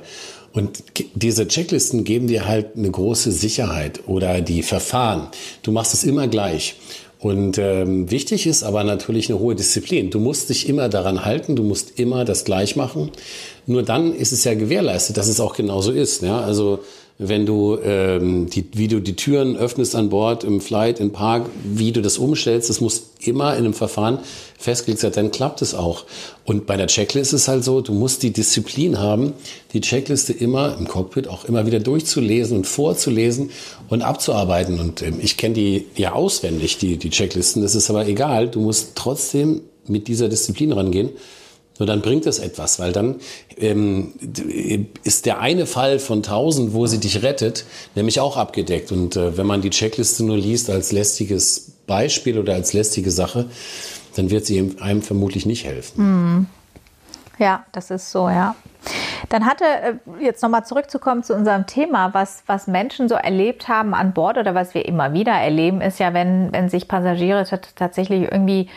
Und diese Checklisten geben dir halt eine große Sicherheit oder die Verfahren. Du machst es immer gleich. Und ähm, wichtig ist aber natürlich eine hohe Disziplin. Du musst dich immer daran halten, du musst immer das gleich machen. Nur dann ist es ja gewährleistet, dass es auch genauso ist. Ja? Also wenn du, ähm, die, wie du die Türen öffnest an Bord, im Flight, im Park, wie du das umstellst, das muss immer in einem Verfahren festgelegt sein, dann klappt es auch. Und bei der Checkliste ist es halt so, du musst die Disziplin haben, die Checkliste immer im Cockpit auch immer wieder durchzulesen und vorzulesen und abzuarbeiten. Und ähm, ich kenne die ja auswendig, die, die Checklisten, das ist aber egal, du musst trotzdem mit dieser Disziplin rangehen. Nur dann bringt es etwas, weil dann ähm, ist der eine Fall von tausend, wo sie dich rettet, nämlich auch abgedeckt. Und äh, wenn man die Checkliste nur liest als lästiges Beispiel oder als lästige Sache, dann wird sie einem vermutlich nicht helfen. Mhm. Ja, das ist so, ja. Dann hatte, äh, jetzt nochmal zurückzukommen zu unserem Thema, was, was Menschen so erlebt haben an Bord oder was wir immer wieder erleben, ist ja, wenn, wenn sich Passagiere tatsächlich irgendwie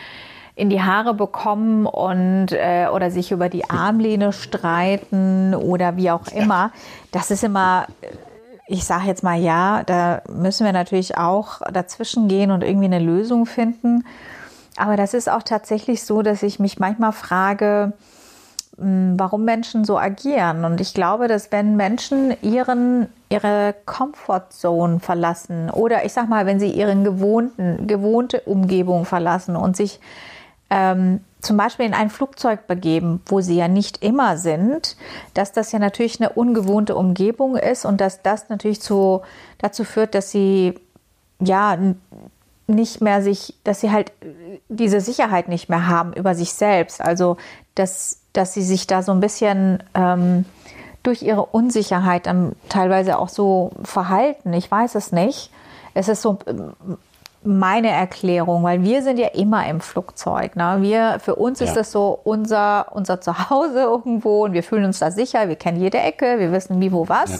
in die Haare bekommen und äh, oder sich über die Armlehne streiten oder wie auch immer. Das ist immer, ich sage jetzt mal ja, da müssen wir natürlich auch dazwischen gehen und irgendwie eine Lösung finden. Aber das ist auch tatsächlich so, dass ich mich manchmal frage, hm, warum Menschen so agieren. Und ich glaube, dass wenn Menschen ihren, ihre Comfortzone verlassen oder ich sag mal, wenn sie ihren gewohnten, gewohnte Umgebung verlassen und sich ähm, zum Beispiel in ein Flugzeug begeben, wo sie ja nicht immer sind, dass das ja natürlich eine ungewohnte Umgebung ist und dass das natürlich zu, dazu führt, dass sie ja nicht mehr sich, dass sie halt diese Sicherheit nicht mehr haben über sich selbst. Also dass, dass sie sich da so ein bisschen ähm, durch ihre Unsicherheit dann teilweise auch so verhalten. Ich weiß es nicht. Es ist so meine Erklärung, weil wir sind ja immer im Flugzeug. Ne? Wir, für uns ist das so unser, unser Zuhause irgendwo und wir fühlen uns da sicher, wir kennen jede Ecke, wir wissen wie, wo, was. Ja.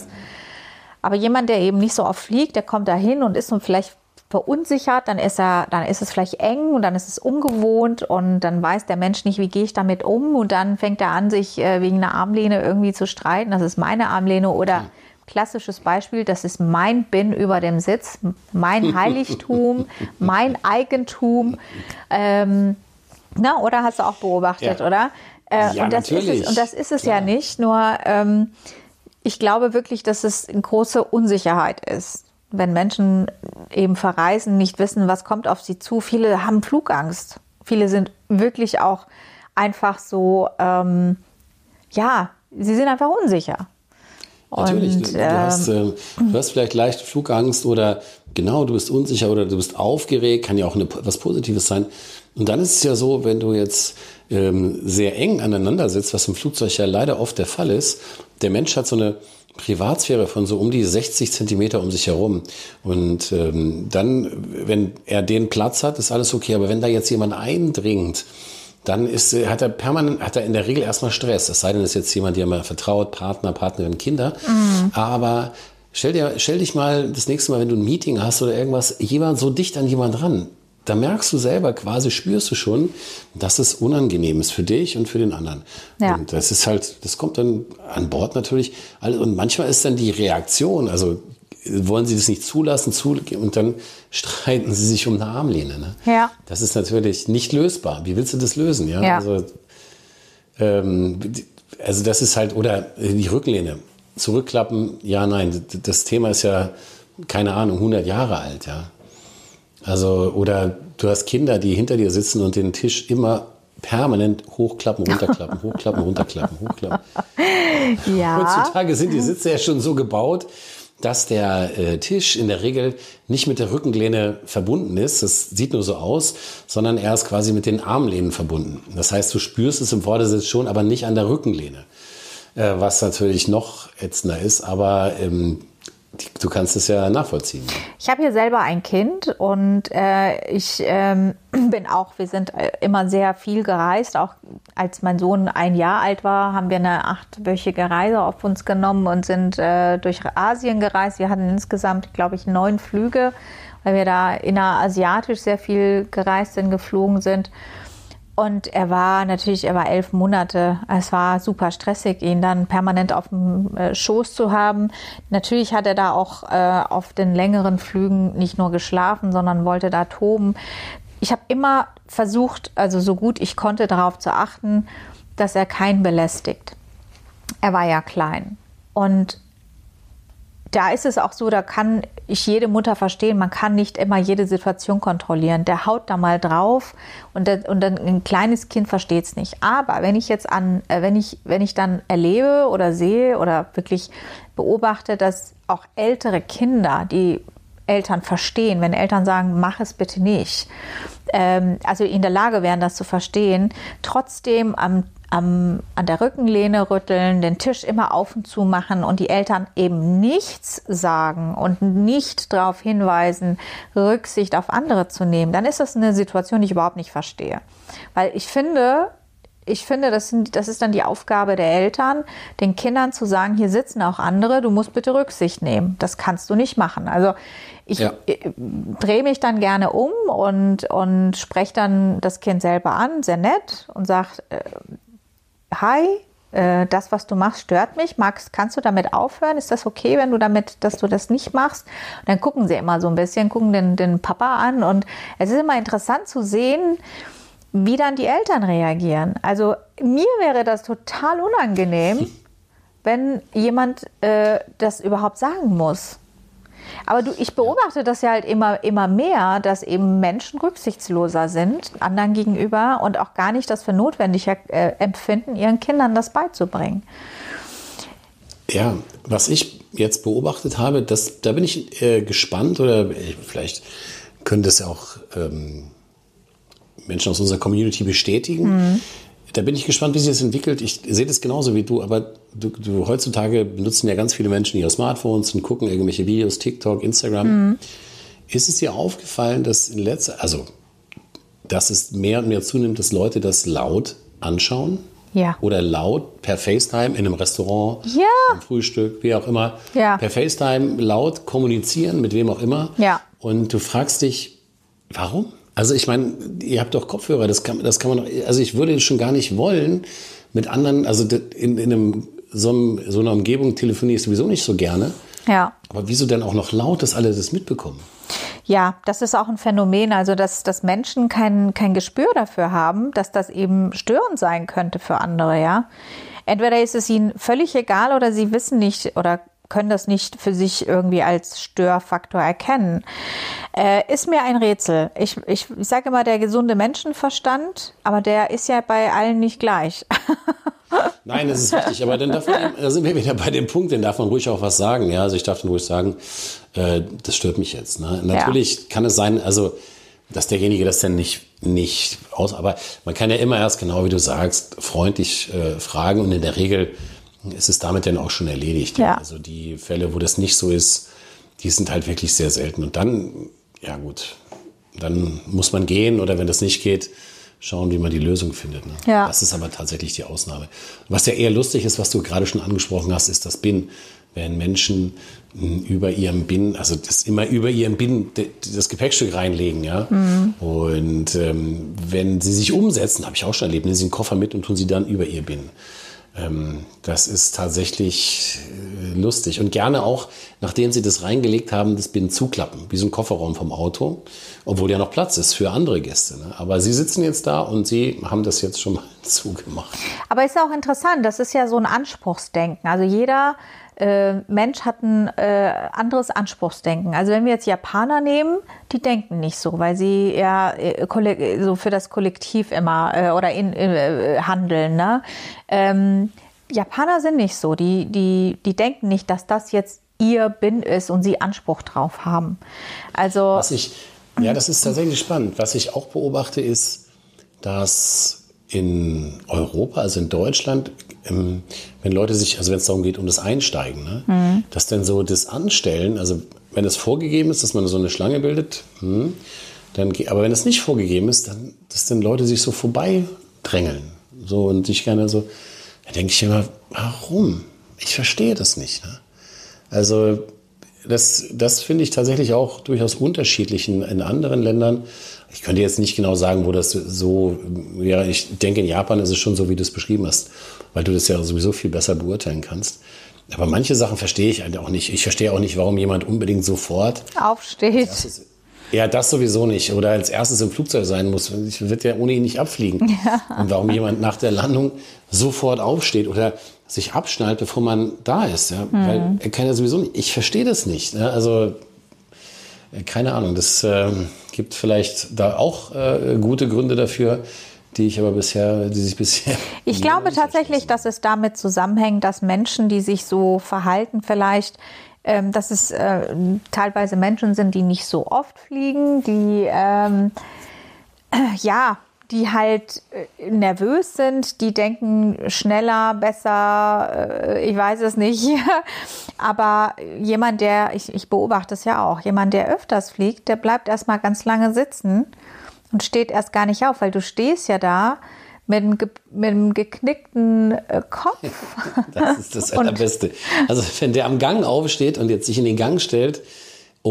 Aber jemand, der eben nicht so oft fliegt, der kommt da hin und ist so vielleicht verunsichert, dann ist er, dann ist es vielleicht eng und dann ist es ungewohnt und dann weiß der Mensch nicht, wie gehe ich damit um und dann fängt er an, sich äh, wegen einer Armlehne irgendwie zu streiten. Das ist meine Armlehne oder klassisches Beispiel, das ist mein Bin über dem Sitz, mein Heiligtum, mein Eigentum. Ähm, na, oder hast du auch beobachtet, ja. oder? Äh, ja, und, das natürlich. ist es, und das ist es Klar. ja nicht, nur ähm, ich glaube wirklich, dass es eine große Unsicherheit ist. Wenn Menschen eben verreisen, nicht wissen, was kommt auf sie zu. Viele haben Flugangst. Viele sind wirklich auch einfach so, ähm, ja, sie sind einfach unsicher. Natürlich, und, du, hast, äh, du hast vielleicht leicht Flugangst oder genau, du bist unsicher oder du bist aufgeregt, kann ja auch eine, was Positives sein. Und dann ist es ja so, wenn du jetzt ähm, sehr eng aneinander sitzt, was im Flugzeug ja leider oft der Fall ist, der Mensch hat so eine Privatsphäre von so um die 60 Zentimeter um sich herum. Und ähm, dann, wenn er den Platz hat, ist alles okay. Aber wenn da jetzt jemand eindringt, dann ist, hat er permanent, hat er in der Regel erstmal Stress. Es sei denn, es ist jetzt jemand, der mal vertraut, Partner, Partnerin, Kinder. Mhm. Aber stell dir, stell dich mal das nächste Mal, wenn du ein Meeting hast oder irgendwas, jemand so dicht an jemand ran. Da merkst du selber quasi, spürst du schon, dass es unangenehm ist für dich und für den anderen. Ja. Und das ist halt, das kommt dann an Bord natürlich. Und manchmal ist dann die Reaktion, also wollen sie das nicht zulassen zu, und dann streiten sie sich um eine Armlehne. Ne? Ja. Das ist natürlich nicht lösbar. Wie willst du das lösen? Ja. ja. Also, ähm, also das ist halt, oder die Rücklehne. Zurückklappen, ja, nein. Das Thema ist ja, keine Ahnung, 100 Jahre alt, ja. Also, oder du hast Kinder, die hinter dir sitzen und den Tisch immer permanent hochklappen, runterklappen, hochklappen, runterklappen, hochklappen. Ja. Heutzutage sind die Sitze ja schon so gebaut, dass der äh, Tisch in der Regel nicht mit der Rückenlehne verbunden ist. Das sieht nur so aus, sondern er ist quasi mit den Armlehnen verbunden. Das heißt, du spürst es im Vordersitz schon, aber nicht an der Rückenlehne. Äh, was natürlich noch ätzender ist, aber ähm, Du kannst es ja nachvollziehen. Ich habe hier selber ein Kind und äh, ich ähm, bin auch, wir sind äh, immer sehr viel gereist. Auch als mein Sohn ein Jahr alt war, haben wir eine achtwöchige Reise auf uns genommen und sind äh, durch Asien gereist. Wir hatten insgesamt, glaube ich, neun Flüge, weil wir da innerasiatisch sehr viel gereist sind, geflogen sind. Und er war natürlich, er war elf Monate. Es war super stressig, ihn dann permanent auf dem äh, Schoß zu haben. Natürlich hat er da auch äh, auf den längeren Flügen nicht nur geschlafen, sondern wollte da toben. Ich habe immer versucht, also so gut ich konnte, darauf zu achten, dass er keinen belästigt. Er war ja klein. Und da ist es auch so, da kann ich jede Mutter verstehen, man kann nicht immer jede Situation kontrollieren. Der haut da mal drauf und, der, und dann ein kleines Kind versteht es nicht. Aber wenn ich jetzt an, äh, wenn ich, wenn ich dann erlebe oder sehe oder wirklich beobachte, dass auch ältere Kinder, die Eltern verstehen, wenn Eltern sagen, mach es bitte nicht, ähm, also in der Lage wären, das zu verstehen, trotzdem am am, an der Rückenlehne rütteln, den Tisch immer auf und zu machen und die Eltern eben nichts sagen und nicht darauf hinweisen, Rücksicht auf andere zu nehmen, dann ist das eine Situation, die ich überhaupt nicht verstehe. Weil ich finde, ich finde, das, sind, das ist dann die Aufgabe der Eltern, den Kindern zu sagen, hier sitzen auch andere, du musst bitte Rücksicht nehmen. Das kannst du nicht machen. Also ich ja. Äh, drehe mich dann gerne um und, und spreche dann das Kind selber an, sehr nett, und sage, äh, hi, äh, das, was du machst, stört mich. Max, kannst du damit aufhören? Ist das okay, wenn du damit, dass du das nicht machst? Und dann gucken sie immer so ein bisschen, gucken den, den Papa an. Und es ist immer interessant zu sehen, wie dann die Eltern reagieren. Also mir wäre das total unangenehm, wenn jemand äh, das überhaupt sagen muss. Aber du, ich beobachte das ja halt immer, immer mehr, dass eben Menschen rücksichtsloser sind anderen gegenüber und auch gar nicht das für notwendig äh, empfinden, ihren Kindern das beizubringen. Ja, was ich jetzt beobachtet habe, das, da bin ich äh, gespannt oder äh, vielleicht können das ja auch ähm, Menschen aus unserer Community bestätigen. Mhm. Da bin ich gespannt, wie sich das entwickelt. Ich sehe das genauso wie du, aber du, du, heutzutage benutzen ja ganz viele Menschen ihre Smartphones und gucken irgendwelche Videos, TikTok, Instagram. Mhm. Ist es dir aufgefallen, dass in letzter, also, dass es mehr und mehr zunimmt, dass Leute das laut anschauen? Ja. Oder laut per FaceTime in einem Restaurant, ja. beim Frühstück, wie auch immer. Ja. Per FaceTime laut kommunizieren, mit wem auch immer. Ja. Und du fragst dich, warum? Also ich meine, ihr habt doch Kopfhörer, das kann, das kann man doch, also ich würde schon gar nicht wollen, mit anderen, also in, in einem, so, einem, so einer Umgebung telefoniere ich sowieso nicht so gerne. Ja. Aber wieso denn auch noch laut, dass alle das mitbekommen? Ja, das ist auch ein Phänomen, also dass, dass Menschen kein, kein Gespür dafür haben, dass das eben störend sein könnte für andere, ja. Entweder ist es ihnen völlig egal oder sie wissen nicht oder können das nicht für sich irgendwie als Störfaktor erkennen. Äh, ist mir ein Rätsel. Ich, ich, ich sage immer der gesunde Menschenverstand, aber der ist ja bei allen nicht gleich. Nein, das ist richtig. Aber dann darf man, da sind wir wieder bei dem Punkt, den darf man ruhig auch was sagen. Ja, also ich darf dann ruhig sagen, äh, das stört mich jetzt. Ne? Natürlich ja. kann es sein, also dass derjenige das dann nicht nicht aus, aber man kann ja immer erst genau wie du sagst freundlich äh, fragen und in der Regel ist es damit dann auch schon erledigt. Ja. Also die Fälle, wo das nicht so ist, die sind halt wirklich sehr selten. Und dann, ja gut, dann muss man gehen oder wenn das nicht geht, schauen, wie man die Lösung findet. Ne? Ja. Das ist aber tatsächlich die Ausnahme. Was ja eher lustig ist, was du gerade schon angesprochen hast, ist das BIN. Wenn Menschen hm, über ihrem BIN, also das immer über ihrem BIN das Gepäckstück reinlegen, ja. Mhm. Und ähm, wenn sie sich umsetzen, habe ich auch schon erlebt, nehmen sie einen Koffer mit und tun sie dann über ihr BIN. Ähm, das ist tatsächlich äh, lustig. Und gerne auch, nachdem sie das reingelegt haben, das Binnen zuklappen, wie so ein Kofferraum vom Auto, obwohl ja noch Platz ist für andere Gäste. Ne? Aber sie sitzen jetzt da und sie haben das jetzt schon mal zugemacht. Aber ist auch interessant, das ist ja so ein Anspruchsdenken. Also jeder äh, Mensch hat ein äh, anderes Anspruchsdenken. Also wenn wir jetzt Japaner nehmen, die denken nicht so, weil sie ja äh, so für das Kollektiv immer äh, oder in, äh, handeln. Ne? Ähm, Japaner sind nicht so. Die, die, die denken nicht, dass das jetzt ihr Bin ist und sie Anspruch drauf haben. Also was ich, ja, das ist tatsächlich spannend. Was ich auch beobachte, ist, dass in Europa, also in Deutschland, ähm, wenn Leute sich, also wenn es darum geht, um das Einsteigen, ne, mhm. dass dann so das Anstellen, also wenn es vorgegeben ist, dass man so eine Schlange bildet, hm, dann, aber wenn es nicht vorgegeben ist, dann, dass dann Leute sich so vorbeidrängeln. So und sich gerne so, da denke ich immer, warum? Ich verstehe das nicht. Ne? Also das, das finde ich tatsächlich auch durchaus unterschiedlich in, in anderen Ländern. Ich könnte jetzt nicht genau sagen, wo das so wäre. Ja, ich denke, in Japan ist es schon so, wie du es beschrieben hast, weil du das ja sowieso viel besser beurteilen kannst. Aber manche Sachen verstehe ich halt auch nicht. Ich verstehe auch nicht, warum jemand unbedingt sofort aufsteht. Ja, das sowieso nicht. Oder als erstes im Flugzeug sein muss. Ich wird ja ohne ihn nicht abfliegen. Ja. Und warum jemand nach der Landung sofort aufsteht oder sich abschnallt, bevor man da ist. Ja? Mhm. Weil er kann ja sowieso nicht. Ich verstehe das nicht. Ja? Also, keine Ahnung. Das äh, gibt vielleicht da auch äh, gute Gründe dafür, die ich aber bisher, die sich bisher. Ich glaube tatsächlich, dass es damit zusammenhängt, dass Menschen, die sich so verhalten, vielleicht ähm, dass es äh, teilweise Menschen sind, die nicht so oft fliegen, die ähm, äh, ja, die halt äh, nervös sind, die denken schneller, besser, äh, ich weiß es nicht. Aber jemand, der, ich, ich beobachte es ja auch, jemand, der öfters fliegt, der bleibt erstmal ganz lange sitzen und steht erst gar nicht auf, weil du stehst ja da mit einem, mit einem geknickten äh, Kopf. Das ist das Allerbeste. Also wenn der am Gang aufsteht und jetzt sich in den Gang stellt,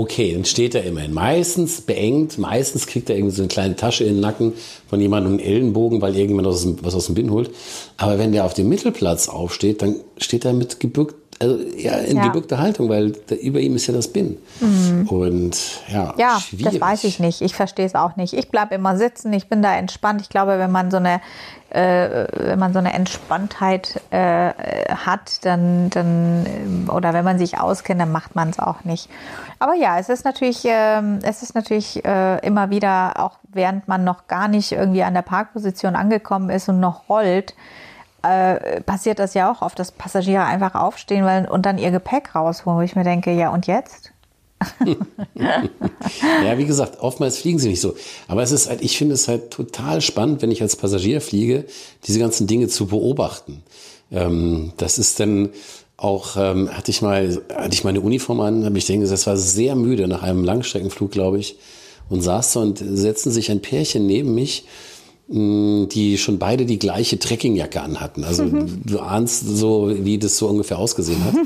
okay, dann steht er immerhin. Meistens beengt, meistens kriegt er irgendwie so eine kleine Tasche in den Nacken von jemandem einen Ellenbogen, weil irgendjemand aus dem, was aus dem Bin holt. Aber wenn der auf dem Mittelplatz aufsteht, dann steht er mit gebückt, also ja, in ja. gebückter Haltung, weil da, über ihm ist ja das Bin. Mhm. Und ja, ja schwierig. das weiß ich nicht. Ich verstehe es auch nicht. Ich bleibe immer sitzen. Ich bin da entspannt. Ich glaube, wenn man so eine äh, wenn man so eine Entspanntheit äh, hat, dann, dann oder wenn man sich auskennt, dann macht man es auch nicht. Aber ja, es ist natürlich, äh, es ist natürlich äh, immer wieder, auch während man noch gar nicht irgendwie an der Parkposition angekommen ist und noch rollt, äh, passiert das ja auch oft, dass Passagiere einfach aufstehen weil, und dann ihr Gepäck rausholen, wo ich mir denke, ja und jetzt? ja, wie gesagt, oftmals fliegen sie nicht so. Aber es ist halt, ich finde es halt total spannend, wenn ich als Passagier fliege, diese ganzen Dinge zu beobachten. Ähm, das ist dann auch, ähm, hatte ich mal, hatte ich meine Uniform an, habe ich denke, das war sehr müde nach einem Langstreckenflug, glaube ich, und saß da und setzten sich ein Pärchen neben mich, die schon beide die gleiche Trekkingjacke anhatten. Also mhm. du ahnst so, wie das so ungefähr ausgesehen hat.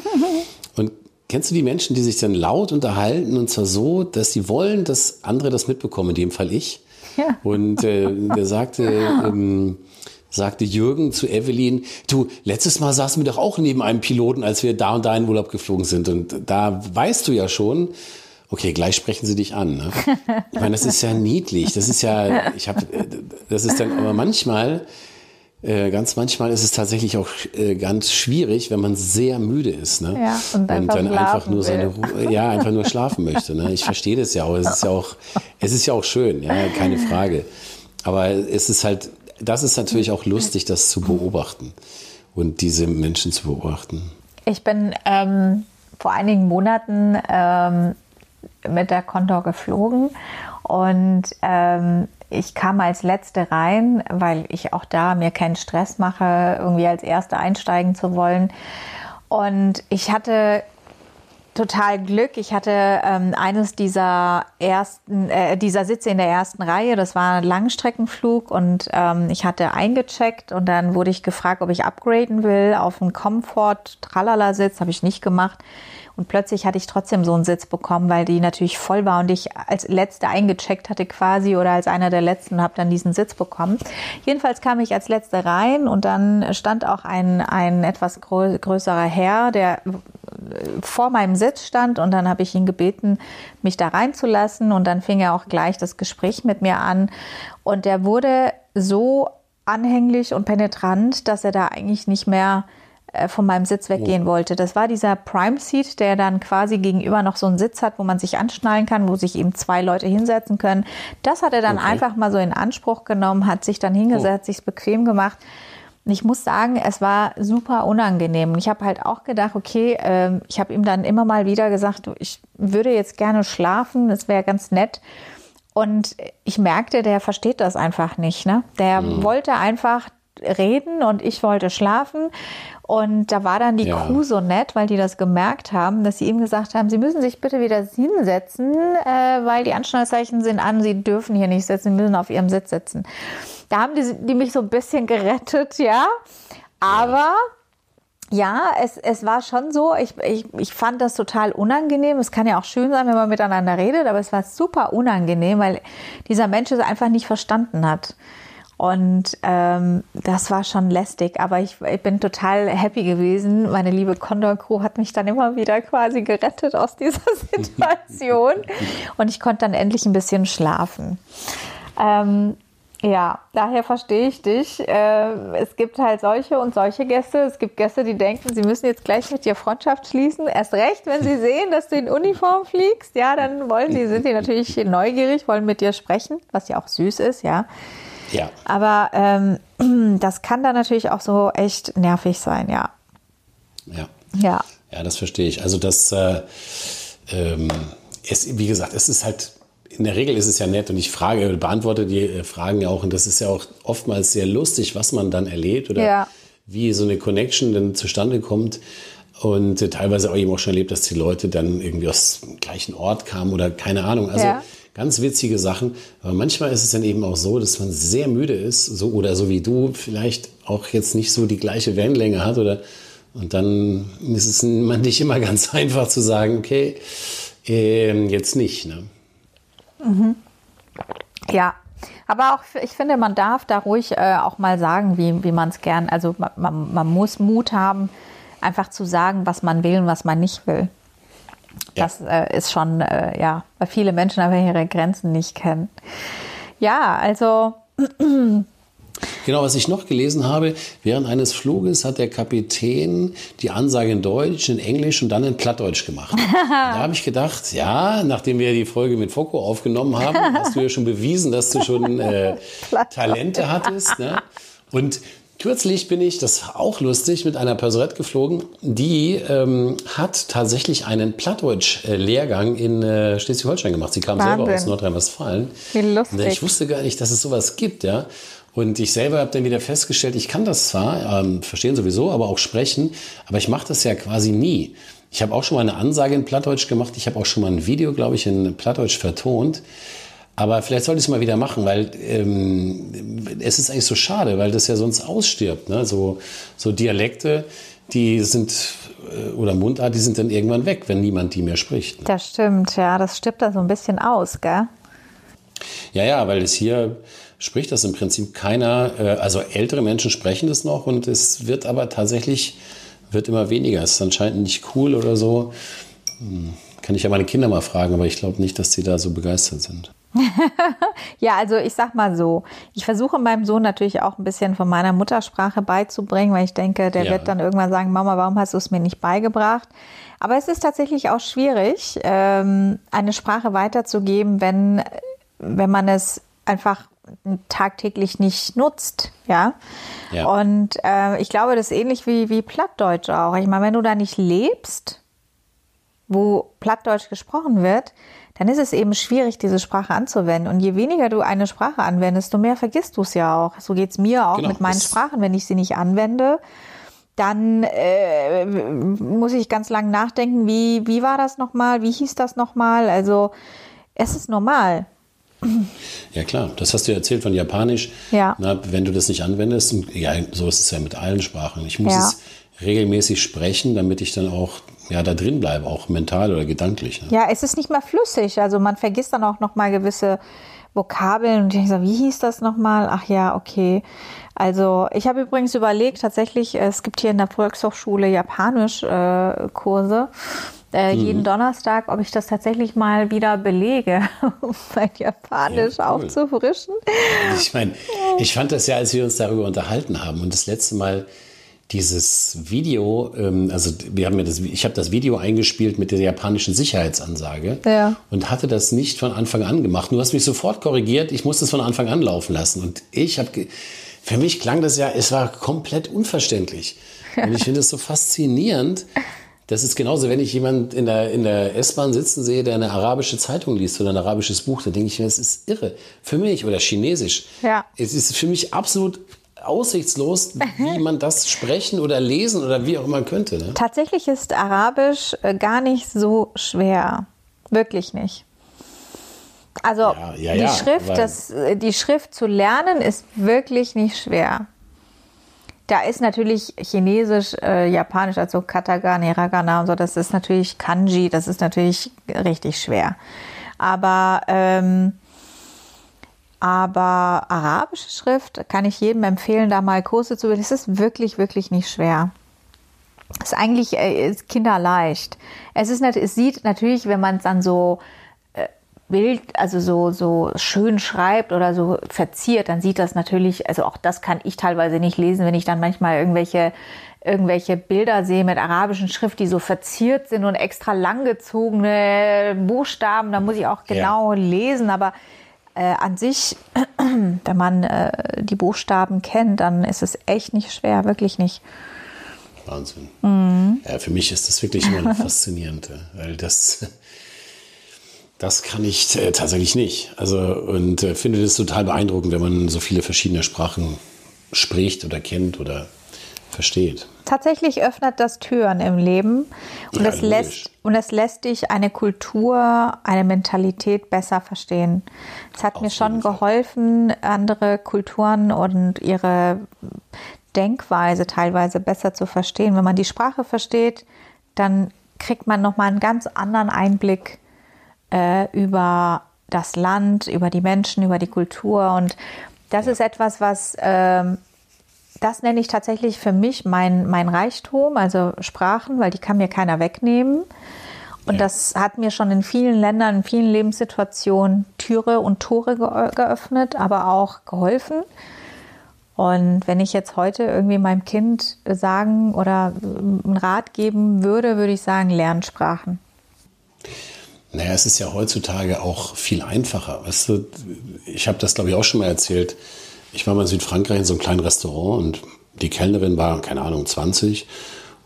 Kennst du die Menschen, die sich dann laut unterhalten und zwar so, dass sie wollen, dass andere das mitbekommen, in dem Fall ich? Ja. Und äh, der sagte, ähm, sagte Jürgen zu Evelyn, du, letztes Mal saßen wir doch auch neben einem Piloten, als wir da und da in Urlaub geflogen sind. Und da weißt du ja schon, okay, gleich sprechen sie dich an. Ne? Ich meine, das ist ja niedlich. Das ist ja, ich habe, das ist dann, aber manchmal äh, ganz manchmal ist es tatsächlich auch äh, ganz schwierig, wenn man sehr müde ist, ne? Ja, und, und dann einfach nur seine Ruhe, ja, einfach nur schlafen möchte. Ne? Ich verstehe das ja auch. Es ist ja auch, es ist ja auch schön, ja, keine Frage. Aber es ist halt, das ist natürlich auch lustig, das zu beobachten und diese Menschen zu beobachten. Ich bin ähm, vor einigen Monaten ähm, mit der Condor geflogen und ähm, ich kam als Letzte rein, weil ich auch da mir keinen Stress mache, irgendwie als Erste einsteigen zu wollen. Und ich hatte total Glück. Ich hatte ähm, eines dieser ersten, äh, dieser Sitze in der ersten Reihe. Das war ein Langstreckenflug und ähm, ich hatte eingecheckt und dann wurde ich gefragt, ob ich upgraden will auf einen Comfort-Tralala-Sitz. Habe ich nicht gemacht. Und plötzlich hatte ich trotzdem so einen Sitz bekommen, weil die natürlich voll war und ich als Letzte eingecheckt hatte quasi oder als einer der Letzten habe dann diesen Sitz bekommen. Jedenfalls kam ich als Letzte rein und dann stand auch ein, ein etwas größerer Herr, der vor meinem Sitz stand und dann habe ich ihn gebeten, mich da reinzulassen und dann fing er auch gleich das Gespräch mit mir an und der wurde so anhänglich und penetrant, dass er da eigentlich nicht mehr von meinem Sitz weggehen oh. wollte. Das war dieser Prime Seat, der dann quasi gegenüber noch so einen Sitz hat, wo man sich anschnallen kann, wo sich eben zwei Leute hinsetzen können. Das hat er dann okay. einfach mal so in Anspruch genommen, hat sich dann hingesetzt, oh. sich bequem gemacht. ich muss sagen, es war super unangenehm. Ich habe halt auch gedacht, okay, äh, ich habe ihm dann immer mal wieder gesagt, ich würde jetzt gerne schlafen, das wäre ganz nett. Und ich merkte, der versteht das einfach nicht. Ne? Der mhm. wollte einfach reden und ich wollte schlafen. Und da war dann die ja. Crew so nett, weil die das gemerkt haben, dass sie ihm gesagt haben, sie müssen sich bitte wieder hinsetzen, äh, weil die Anschnallzeichen sind an, sie dürfen hier nicht sitzen, sie müssen auf ihrem Sitz sitzen. Da haben die, die mich so ein bisschen gerettet, ja. Aber ja, es, es war schon so, ich, ich, ich fand das total unangenehm. Es kann ja auch schön sein, wenn man miteinander redet, aber es war super unangenehm, weil dieser Mensch es einfach nicht verstanden hat. Und ähm, das war schon lästig, aber ich, ich, bin total happy gewesen. Meine liebe Condor Crew hat mich dann immer wieder quasi gerettet aus dieser Situation. Und ich konnte dann endlich ein bisschen schlafen. Ähm, ja, daher verstehe ich dich. Äh, es gibt halt solche und solche Gäste. Es gibt Gäste, die denken, sie müssen jetzt gleich mit dir Freundschaft schließen. Erst recht, wenn sie sehen, dass du in Uniform fliegst. Ja, dann wollen die, sind die natürlich neugierig, wollen mit dir sprechen, was ja auch süß ist, ja. Ja. Aber ähm, das kann dann natürlich auch so echt nervig sein, ja. Ja. Ja. Ja, das verstehe ich. Also das, äh, ähm, es, wie gesagt, es ist halt, in der Regel ist es ja nett und ich frage, beantworte die äh, Fragen ja auch und das ist ja auch oftmals sehr lustig, was man dann erlebt oder ja. wie so eine Connection dann zustande kommt. Und äh, teilweise auch eben auch schon erlebt, dass die Leute dann irgendwie aus dem gleichen Ort kamen oder keine Ahnung. Also ja ganz witzige Sachen. Aber manchmal ist es dann eben auch so, dass man sehr müde ist, so oder so wie du vielleicht auch jetzt nicht so die gleiche Wellenlänge hat oder und dann ist es nicht immer ganz einfach zu sagen, okay, äh, jetzt nicht. Ne? Mhm. Ja, aber auch, ich finde, man darf da ruhig äh, auch mal sagen, wie, wie man es gern, also man, man, muss Mut haben, einfach zu sagen, was man will und was man nicht will. Ja. Das äh, ist schon, äh, ja, weil viele Menschen aber ihre Grenzen nicht kennen. Ja, also Genau, was ich noch gelesen habe, während eines Fluges hat der Kapitän die Ansage in Deutsch, in Englisch und dann in Plattdeutsch gemacht. da habe ich gedacht, ja, nachdem wir die Folge mit Foko aufgenommen haben, hast du ja schon bewiesen, dass du schon äh, Talente hattest. Ne? Und Kürzlich bin ich, das war auch lustig, mit einer Personette geflogen, die ähm, hat tatsächlich einen Plattdeutsch-Lehrgang in äh, Schleswig-Holstein gemacht. Sie kam Wahnsinn. selber aus Nordrhein-Westfalen. Wie lustig. Ich wusste gar nicht, dass es sowas gibt, ja. Und ich selber habe dann wieder festgestellt, ich kann das zwar, ähm, verstehen sowieso, aber auch sprechen, aber ich mache das ja quasi nie. Ich habe auch schon mal eine Ansage in Plattdeutsch gemacht, ich habe auch schon mal ein Video, glaube ich, in Plattdeutsch vertont. Aber vielleicht sollte ich es mal wieder machen, weil ähm, es ist eigentlich so schade, weil das ja sonst ausstirbt. Ne? So, so Dialekte, die sind, äh, oder Mundart, die sind dann irgendwann weg, wenn niemand die mehr spricht. Ne? Das stimmt, ja, das stirbt da so ein bisschen aus, gell? Ja, ja, weil es hier spricht das im Prinzip keiner, äh, also ältere Menschen sprechen das noch und es wird aber tatsächlich, wird immer weniger. Es ist anscheinend nicht cool oder so. Hm, kann ich ja meine Kinder mal fragen, aber ich glaube nicht, dass sie da so begeistert sind. ja, also ich sag mal so, ich versuche meinem Sohn natürlich auch ein bisschen von meiner Muttersprache beizubringen, weil ich denke, der ja. wird dann irgendwann sagen, Mama, warum hast du es mir nicht beigebracht? Aber es ist tatsächlich auch schwierig, ähm, eine Sprache weiterzugeben, wenn, wenn man es einfach tagtäglich nicht nutzt, ja. ja. Und äh, ich glaube, das ist ähnlich wie, wie Plattdeutsch auch. Ich meine, wenn du da nicht lebst, wo Plattdeutsch gesprochen wird, dann ist es eben schwierig, diese Sprache anzuwenden. Und je weniger du eine Sprache anwendest, desto mehr vergisst du es ja auch. So geht es mir auch genau, mit meinen Sprachen. Wenn ich sie nicht anwende, dann äh, muss ich ganz lang nachdenken, wie, wie war das nochmal, wie hieß das nochmal. Also es ist normal. Ja klar, das hast du erzählt von Japanisch. Ja. Na, wenn du das nicht anwendest, ja, so ist es ja mit allen Sprachen. Ich muss ja. es regelmäßig sprechen, damit ich dann auch ja, da drin bleibe, auch mental oder gedanklich. Ne? Ja, es ist nicht mehr flüssig. Also man vergisst dann auch noch mal gewisse Vokabeln und ich so, wie hieß das nochmal? Ach ja, okay. Also ich habe übrigens überlegt, tatsächlich, es gibt hier in der Volkshochschule Japanisch-Kurse. Äh, mhm. jeden Donnerstag, ob ich das tatsächlich mal wieder belege, um mein Japanisch ja, cool. aufzufrischen. Ich meine, ich fand das ja, als wir uns darüber unterhalten haben und das letzte Mal dieses Video, ähm, also wir haben ja das, ich habe das Video eingespielt mit der japanischen Sicherheitsansage ja. und hatte das nicht von Anfang an gemacht. Du hast mich sofort korrigiert, ich musste es von Anfang an laufen lassen. Und ich habe, für mich klang das ja, es war komplett unverständlich. Und ich finde es so faszinierend. Das ist genauso, wenn ich jemand in der, in der S-Bahn sitzen sehe, der eine arabische Zeitung liest oder ein arabisches Buch, dann denke ich mir, das ist irre. Für mich oder chinesisch. Ja. Es ist für mich absolut aussichtslos, wie man das sprechen oder lesen oder wie auch immer könnte. Ne? Tatsächlich ist Arabisch äh, gar nicht so schwer. Wirklich nicht. Also ja, ja, die, ja, Schrift, das, äh, die Schrift zu lernen ist wirklich nicht schwer. Da ist natürlich Chinesisch, äh, Japanisch, also Katagana, Hiragana und so, das ist natürlich Kanji, das ist natürlich richtig schwer. Aber ähm, aber arabische Schrift kann ich jedem empfehlen, da mal Kurse zu bilden. Es ist wirklich, wirklich nicht schwer. Es ist eigentlich äh, ist kinderleicht. Es ist es sieht natürlich, wenn man es dann so äh, Bild, also so, so schön schreibt oder so verziert, dann sieht das natürlich, also auch das kann ich teilweise nicht lesen, wenn ich dann manchmal irgendwelche irgendwelche Bilder sehe mit arabischen Schrift, die so verziert sind und extra langgezogene Buchstaben, da muss ich auch genau ja. lesen, aber äh, an sich, wenn man äh, die Buchstaben kennt, dann ist es echt nicht schwer, wirklich nicht. Wahnsinn. Mhm. Ja, für mich ist das wirklich immer faszinierend, weil das, das kann ich äh, tatsächlich nicht. Also und äh, finde das total beeindruckend, wenn man so viele verschiedene Sprachen spricht oder kennt oder versteht. Tatsächlich öffnet das Türen im Leben und, Ja, es lässt, und es lässt dich eine Kultur, eine Mentalität besser verstehen. Es hat Auf mir schon geholfen, andere Kulturen und ihre Denkweise teilweise besser zu verstehen. Wenn man die Sprache versteht, dann kriegt man nochmal einen ganz anderen Einblick äh, über das Land, über die Menschen, über die Kultur. Und das ist etwas, was ähm, das nenne ich tatsächlich für mich mein, mein Reichtum, also Sprachen, weil die kann mir keiner wegnehmen. Und Ja. das hat mir schon in vielen Ländern, in vielen Lebenssituationen Türe und Tore ge geöffnet, aber auch geholfen. Und wenn ich jetzt heute irgendwie meinem Kind sagen oder einen Rat geben würde, würde ich sagen, Lernsprachen. Naja, es ist ja heutzutage auch viel einfacher. Weißt du, ich habe das, glaube ich, auch schon mal erzählt. Ich war mal in Südfrankreich in so einem kleinen Restaurant und die Kellnerin war, keine Ahnung, 20.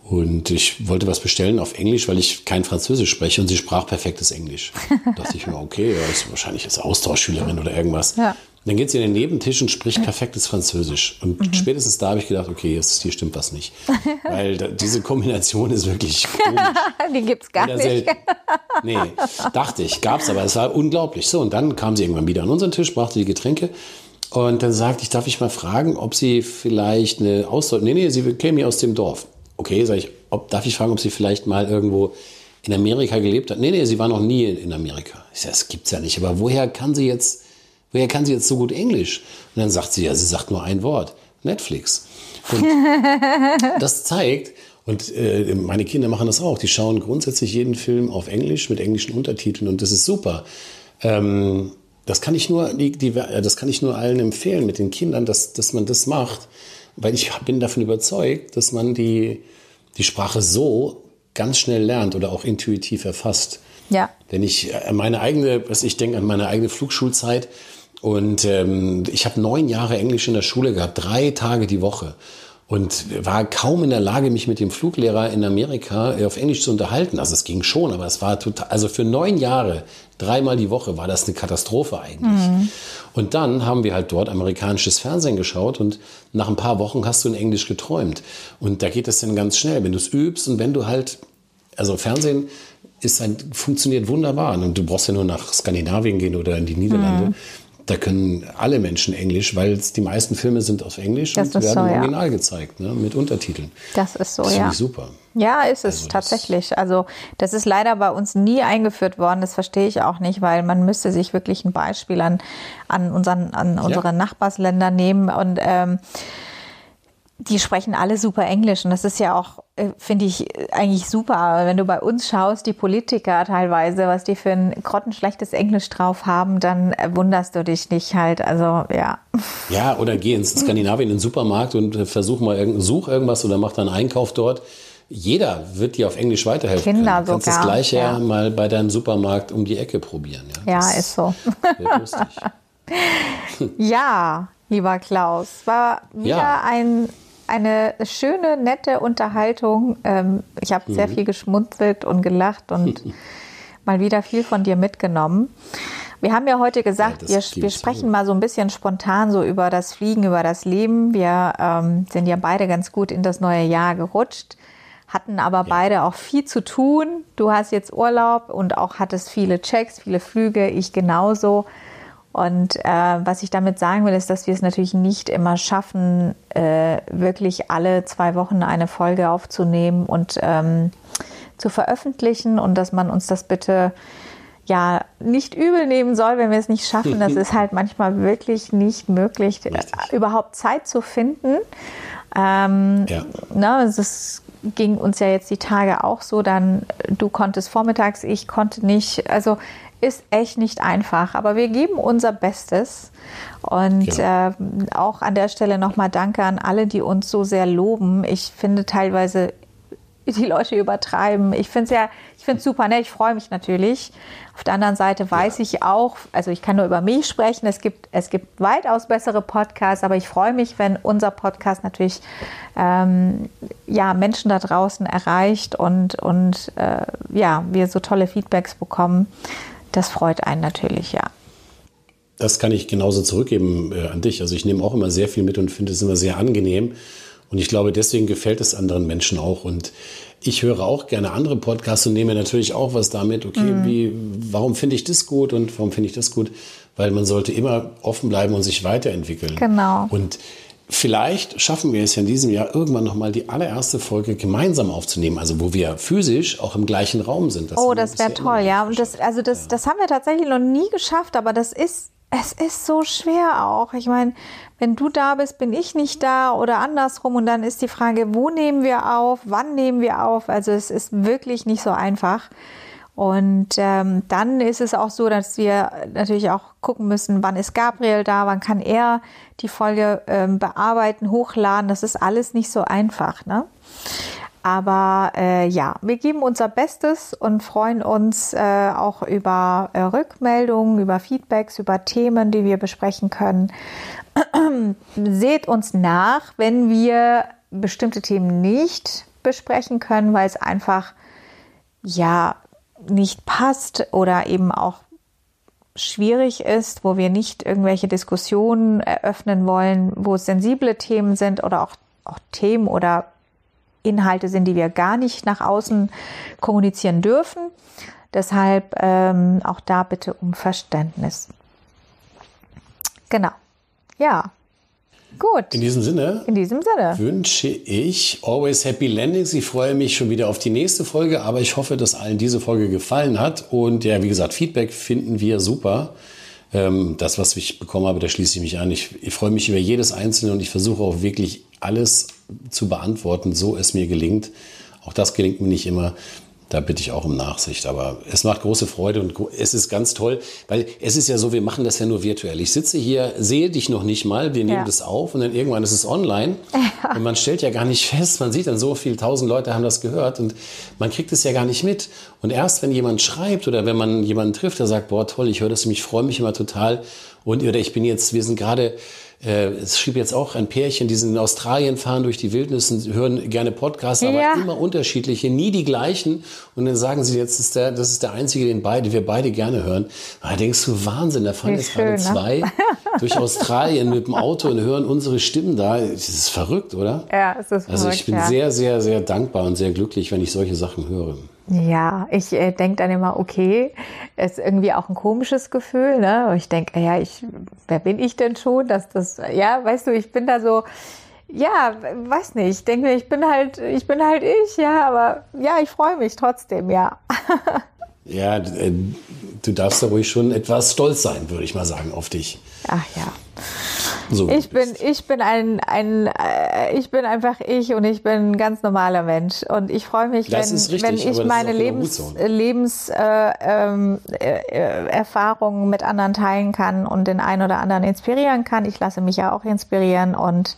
Und ich wollte was bestellen auf Englisch, weil ich kein Französisch spreche und sie sprach perfektes Englisch. Da dachte ich mir, okay, ja, ist wahrscheinlich jetzt Austauschschülerin oder irgendwas. Ja. Dann geht sie in den Nebentisch und spricht perfektes Französisch. Und spätestens da habe ich gedacht, okay, jetzt hier stimmt was nicht. Weil da, diese Kombination ist wirklich komisch. Die gibt's gar nicht. Nee, dachte ich, gab's, aber es war unglaublich. So, und dann kam sie irgendwann wieder an unseren Tisch, brachte die Getränke. Und dann sagte ich, darf ich mal fragen, ob sie vielleicht eine Ausdeutung. Nee, nee, sie käme hier aus dem Dorf. Okay, sag ich, ob, darf ich fragen, ob sie vielleicht mal irgendwo in Amerika gelebt hat? Nee, nee, sie war noch nie in Amerika. Ich sag, das gibt's ja nicht. Aber woher kann sie jetzt, woher kann sie jetzt so gut Englisch? Und dann sagt sie, ja, sie sagt nur ein Wort. Netflix. Und das zeigt, und äh, meine Kinder machen das auch, die schauen grundsätzlich jeden Film auf Englisch mit englischen Untertiteln und das ist super. Ähm, das kann ich nur, die, die, das kann ich nur allen empfehlen mit den Kindern, dass, dass man das macht, weil ich bin davon überzeugt, dass man die, die Sprache so ganz schnell lernt oder auch intuitiv erfasst. Ja. Wenn ich äh, meine eigene, was ich denke an meine eigene Flugschulzeit und ähm, ich habe neun Jahre Englisch in der Schule gehabt, drei Tage die Woche und war kaum in der Lage, mich mit dem Fluglehrer in Amerika äh, auf Englisch zu unterhalten. Also es ging schon, aber es war total, also für neun Jahre, dreimal die Woche war das eine Katastrophe eigentlich. Und dann haben wir halt dort amerikanisches Fernsehen geschaut und nach ein paar Wochen hast du in Englisch geträumt. Und da geht es dann ganz schnell, wenn du es übst und wenn du halt, also Fernsehen ist ein, funktioniert wunderbar. Und du brauchst ja nur nach Skandinavien gehen oder in die Niederlande. Da können alle Menschen Englisch, weil die meisten Filme sind auf Englisch Das und werden so, im ja. Original gezeigt, ne, mit Untertiteln. Das ist so, Das ja. ich super. Ja, ist es Also tatsächlich. Also das ist leider bei uns nie eingeführt worden. Das verstehe ich auch nicht, weil man müsste sich wirklich ein Beispiel an, an, unseren, an unsere Nachbarsländer nehmen und ähm, die sprechen alle super Englisch und das ist ja auch, finde ich, äh, eigentlich super. Aber Wenn du bei uns schaust, die Politiker teilweise, was die für ein grottenschlechtes Englisch drauf haben, dann äh, wunderst du dich nicht halt. Also ja. Ja, oder geh ins Skandinavien in den Supermarkt und äh, versuch mal irgend, such irgendwas oder mach dann Einkauf dort. Jeder wird dir auf Englisch weiterhelfen Kinder können. Du kannst sogar, das Gleiche ja. mal bei deinem Supermarkt um die Ecke probieren. Ja, Ja, ist so. Ja, lieber Klaus, war wieder Ja. ein, eine schöne, nette Unterhaltung. Ähm, ich habe sehr Mhm. viel geschmunzelt und gelacht und mal wieder viel von dir mitgenommen. Wir haben ja heute gesagt, Ja, wir, wir sprechen mal so ein bisschen spontan so über das Fliegen, über das Leben. Wir ähm, sind ja beide ganz gut in das neue Jahr gerutscht, hatten aber beide auch viel zu tun. Du hast jetzt Urlaub und auch hattest viele Checks, viele Flüge, ich genauso. Und äh, was ich damit sagen will, ist, dass wir es natürlich nicht immer schaffen, äh, wirklich alle zwei Wochen eine Folge aufzunehmen und ähm, zu veröffentlichen und dass man uns das bitte ja nicht übel nehmen soll, wenn wir es nicht schaffen. Das ist halt manchmal wirklich nicht möglich, äh, überhaupt Zeit zu finden. Ähm, Ja. ne, es ist, ging uns ja jetzt die Tage auch so, dann du konntest vormittags, ich konnte nicht. Also ist echt nicht einfach, aber wir geben unser Bestes. Und Genau. äh, auch an der Stelle nochmal Danke an alle, die uns so sehr loben. Ich finde teilweise, die Leute übertreiben. Ich finde es ja, ich finde es super, ne? Ich freue mich natürlich. Auf der anderen Seite weiß ich auch, also ich kann nur über mich sprechen. Es gibt, es gibt weitaus bessere Podcasts, aber ich freue mich, wenn unser Podcast natürlich ähm, ja, Menschen da draußen erreicht und, und äh, ja, wir so tolle Feedbacks bekommen. Das freut einen natürlich, ja. Das kann ich genauso zurückgeben äh, an dich. Also ich nehme auch immer sehr viel mit und finde es immer sehr angenehm. Und ich glaube, deswegen gefällt es anderen Menschen auch. Und ich höre auch gerne andere Podcasts und nehme natürlich auch was damit. Okay, mhm. wie, warum finde ich das gut und warum finde ich das gut? Weil man sollte immer offen bleiben und sich weiterentwickeln. Genau. Und Vielleicht schaffen wir es ja in diesem Jahr irgendwann nochmal die allererste Folge gemeinsam aufzunehmen, also wo wir physisch auch im gleichen Raum sind. Das oh, das wäre toll, ja. Und das, also das, das haben wir tatsächlich noch nie geschafft, aber das ist, es ist so schwer auch. Ich meine, wenn du da bist, bin ich nicht da oder andersrum. Und dann ist die Frage, wo nehmen wir auf, wann nehmen wir auf? Also es ist wirklich nicht so einfach. Und ähm, dann ist es auch so, dass wir natürlich auch gucken müssen, wann ist Gabriel da, wann kann er die Folge ähm, bearbeiten, hochladen. Das ist alles nicht so einfach. Ne? Aber äh, ja, wir geben unser Bestes und freuen uns äh, auch über äh, Rückmeldungen, über Feedbacks, über Themen, die wir besprechen können. Seht uns nach, wenn wir bestimmte Themen nicht besprechen können, weil es einfach ja nicht passt oder eben auch schwierig ist, wo wir nicht irgendwelche Diskussionen eröffnen wollen, wo es sensible Themen sind oder auch, auch Themen oder Inhalte sind, die wir gar nicht nach außen kommunizieren dürfen. Deshalb ähm, auch da bitte um Verständnis. Genau. Ja, Gut. In diesem Sinne. In diesem Sinne. Wünsche ich always happy landings. Ich freue mich schon wieder auf die nächste Folge, aber ich hoffe, dass allen diese Folge gefallen hat. Und ja, wie gesagt, Feedback finden wir super. Ähm, das, was ich bekommen habe, da schließe ich mich an. Ich, ich freue mich über jedes Einzelne und ich versuche auch wirklich alles zu beantworten, so es mir gelingt. Auch das gelingt mir nicht immer. Da bitte ich auch um Nachsicht. Aber es macht große Freude und es ist ganz toll, weil es ist ja so, wir machen das ja nur virtuell. Ich sitze hier, sehe dich noch nicht mal, wir nehmen ja. das auf und dann irgendwann ist es online. Ja. Und man stellt ja gar nicht fest, man sieht dann so viel, tausend Leute haben das gehört und man kriegt es ja gar nicht mit. Und erst wenn jemand schreibt oder wenn man jemanden trifft, der sagt, boah, toll, ich höre das, ich freue mich immer total. Und oder ich bin jetzt, wir sind gerade äh, es schrieb jetzt auch ein Pärchen, die sind in Australien, fahren durch die Wildnis und hören gerne Podcasts, aber ja. immer unterschiedliche, nie die gleichen. Und dann sagen sie, jetzt ist der, das ist der einzige, den beide, wir beide gerne hören. Da denkst du, Wahnsinn, da fahren jetzt gerade ne? zwei durch Australien mit dem Auto und hören unsere Stimmen da. Das ist verrückt, oder? Ja, es ist verrückt. Also ich bin ja. sehr, sehr, sehr dankbar und sehr glücklich, wenn ich solche Sachen höre. Ja, ich äh, denke dann immer, okay, ist irgendwie auch ein komisches Gefühl, ne? Und ich denke, ja, ich, wer bin ich denn schon, dass das, ja, weißt du, ich bin da so, ja, weiß nicht, ich denke, ich bin halt, ich bin halt ich, ja, aber ja, ich freue mich trotzdem, ja. ja, äh, du darfst da ruhig schon etwas stolz sein, würde ich mal sagen, auf dich. Ach ja. So ich bin, ich bin ein, ein, äh, ich bin einfach ich und ich bin ein ganz normaler Mensch und ich freue mich, wenn, richtig, wenn ich meine Lebens, ne? Lebenserfahrungen äh, ähm, äh, mit anderen teilen kann und den einen oder anderen inspirieren kann. Ich lasse mich ja auch inspirieren und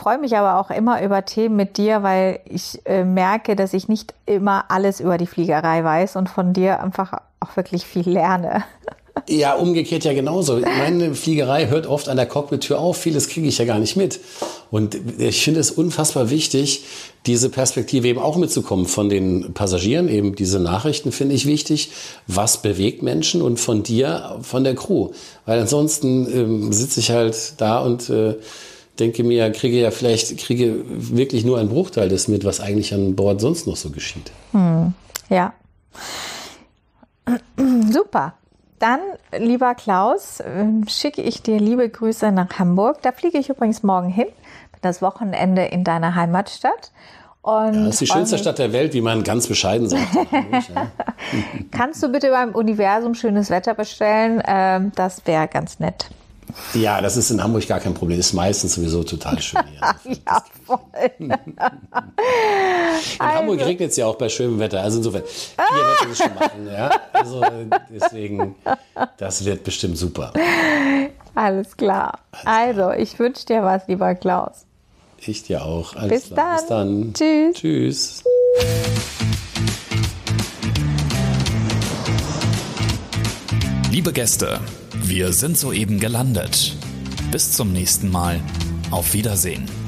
freue mich aber auch immer über Themen mit dir, weil ich äh, merke, dass ich nicht immer alles über die Fliegerei weiß und von dir einfach auch wirklich viel lerne. Ja, umgekehrt ja genauso. Meine Fliegerei hört oft an der Cockpit-Tür auf. Vieles kriege ich ja gar nicht mit. Und ich finde es unfassbar wichtig, diese Perspektive eben auch mitzukommen von den Passagieren. Eben diese Nachrichten finde ich wichtig. Was bewegt Menschen und von dir, von der Crew? Weil ansonsten ähm, sitze ich halt da und äh, denke mir, kriege ja vielleicht, kriege wirklich nur einen Bruchteil des mit, was eigentlich an Bord sonst noch so geschieht. Hm. Ja. Super. Dann, lieber Klaus, ähm, schicke ich dir liebe Grüße nach Hamburg. Da fliege ich übrigens morgen hin, das Wochenende in deiner Heimatstadt. Und ja, das ist die schönste Stadt der Welt, wie man ganz bescheiden sagt. Kannst du bitte beim Universum schönes Wetter bestellen? Ähm, das wäre ganz nett. Ja, das ist in Hamburg gar kein Problem. Ist meistens sowieso total schön hier. ja, voll. in also. Hamburg regnet es ja auch bei schönem Wetter. Also insofern, hier wird es schon machen. Ja? Also deswegen, das wird bestimmt super. Alles klar. Alles also, ich wünsche dir was, lieber Klaus. Ich dir auch. Alles Bis, klar. dann. Bis dann. Tschüss. Tschüss. Liebe Gäste, wir sind soeben gelandet. Bis zum nächsten Mal. Auf Wiedersehen.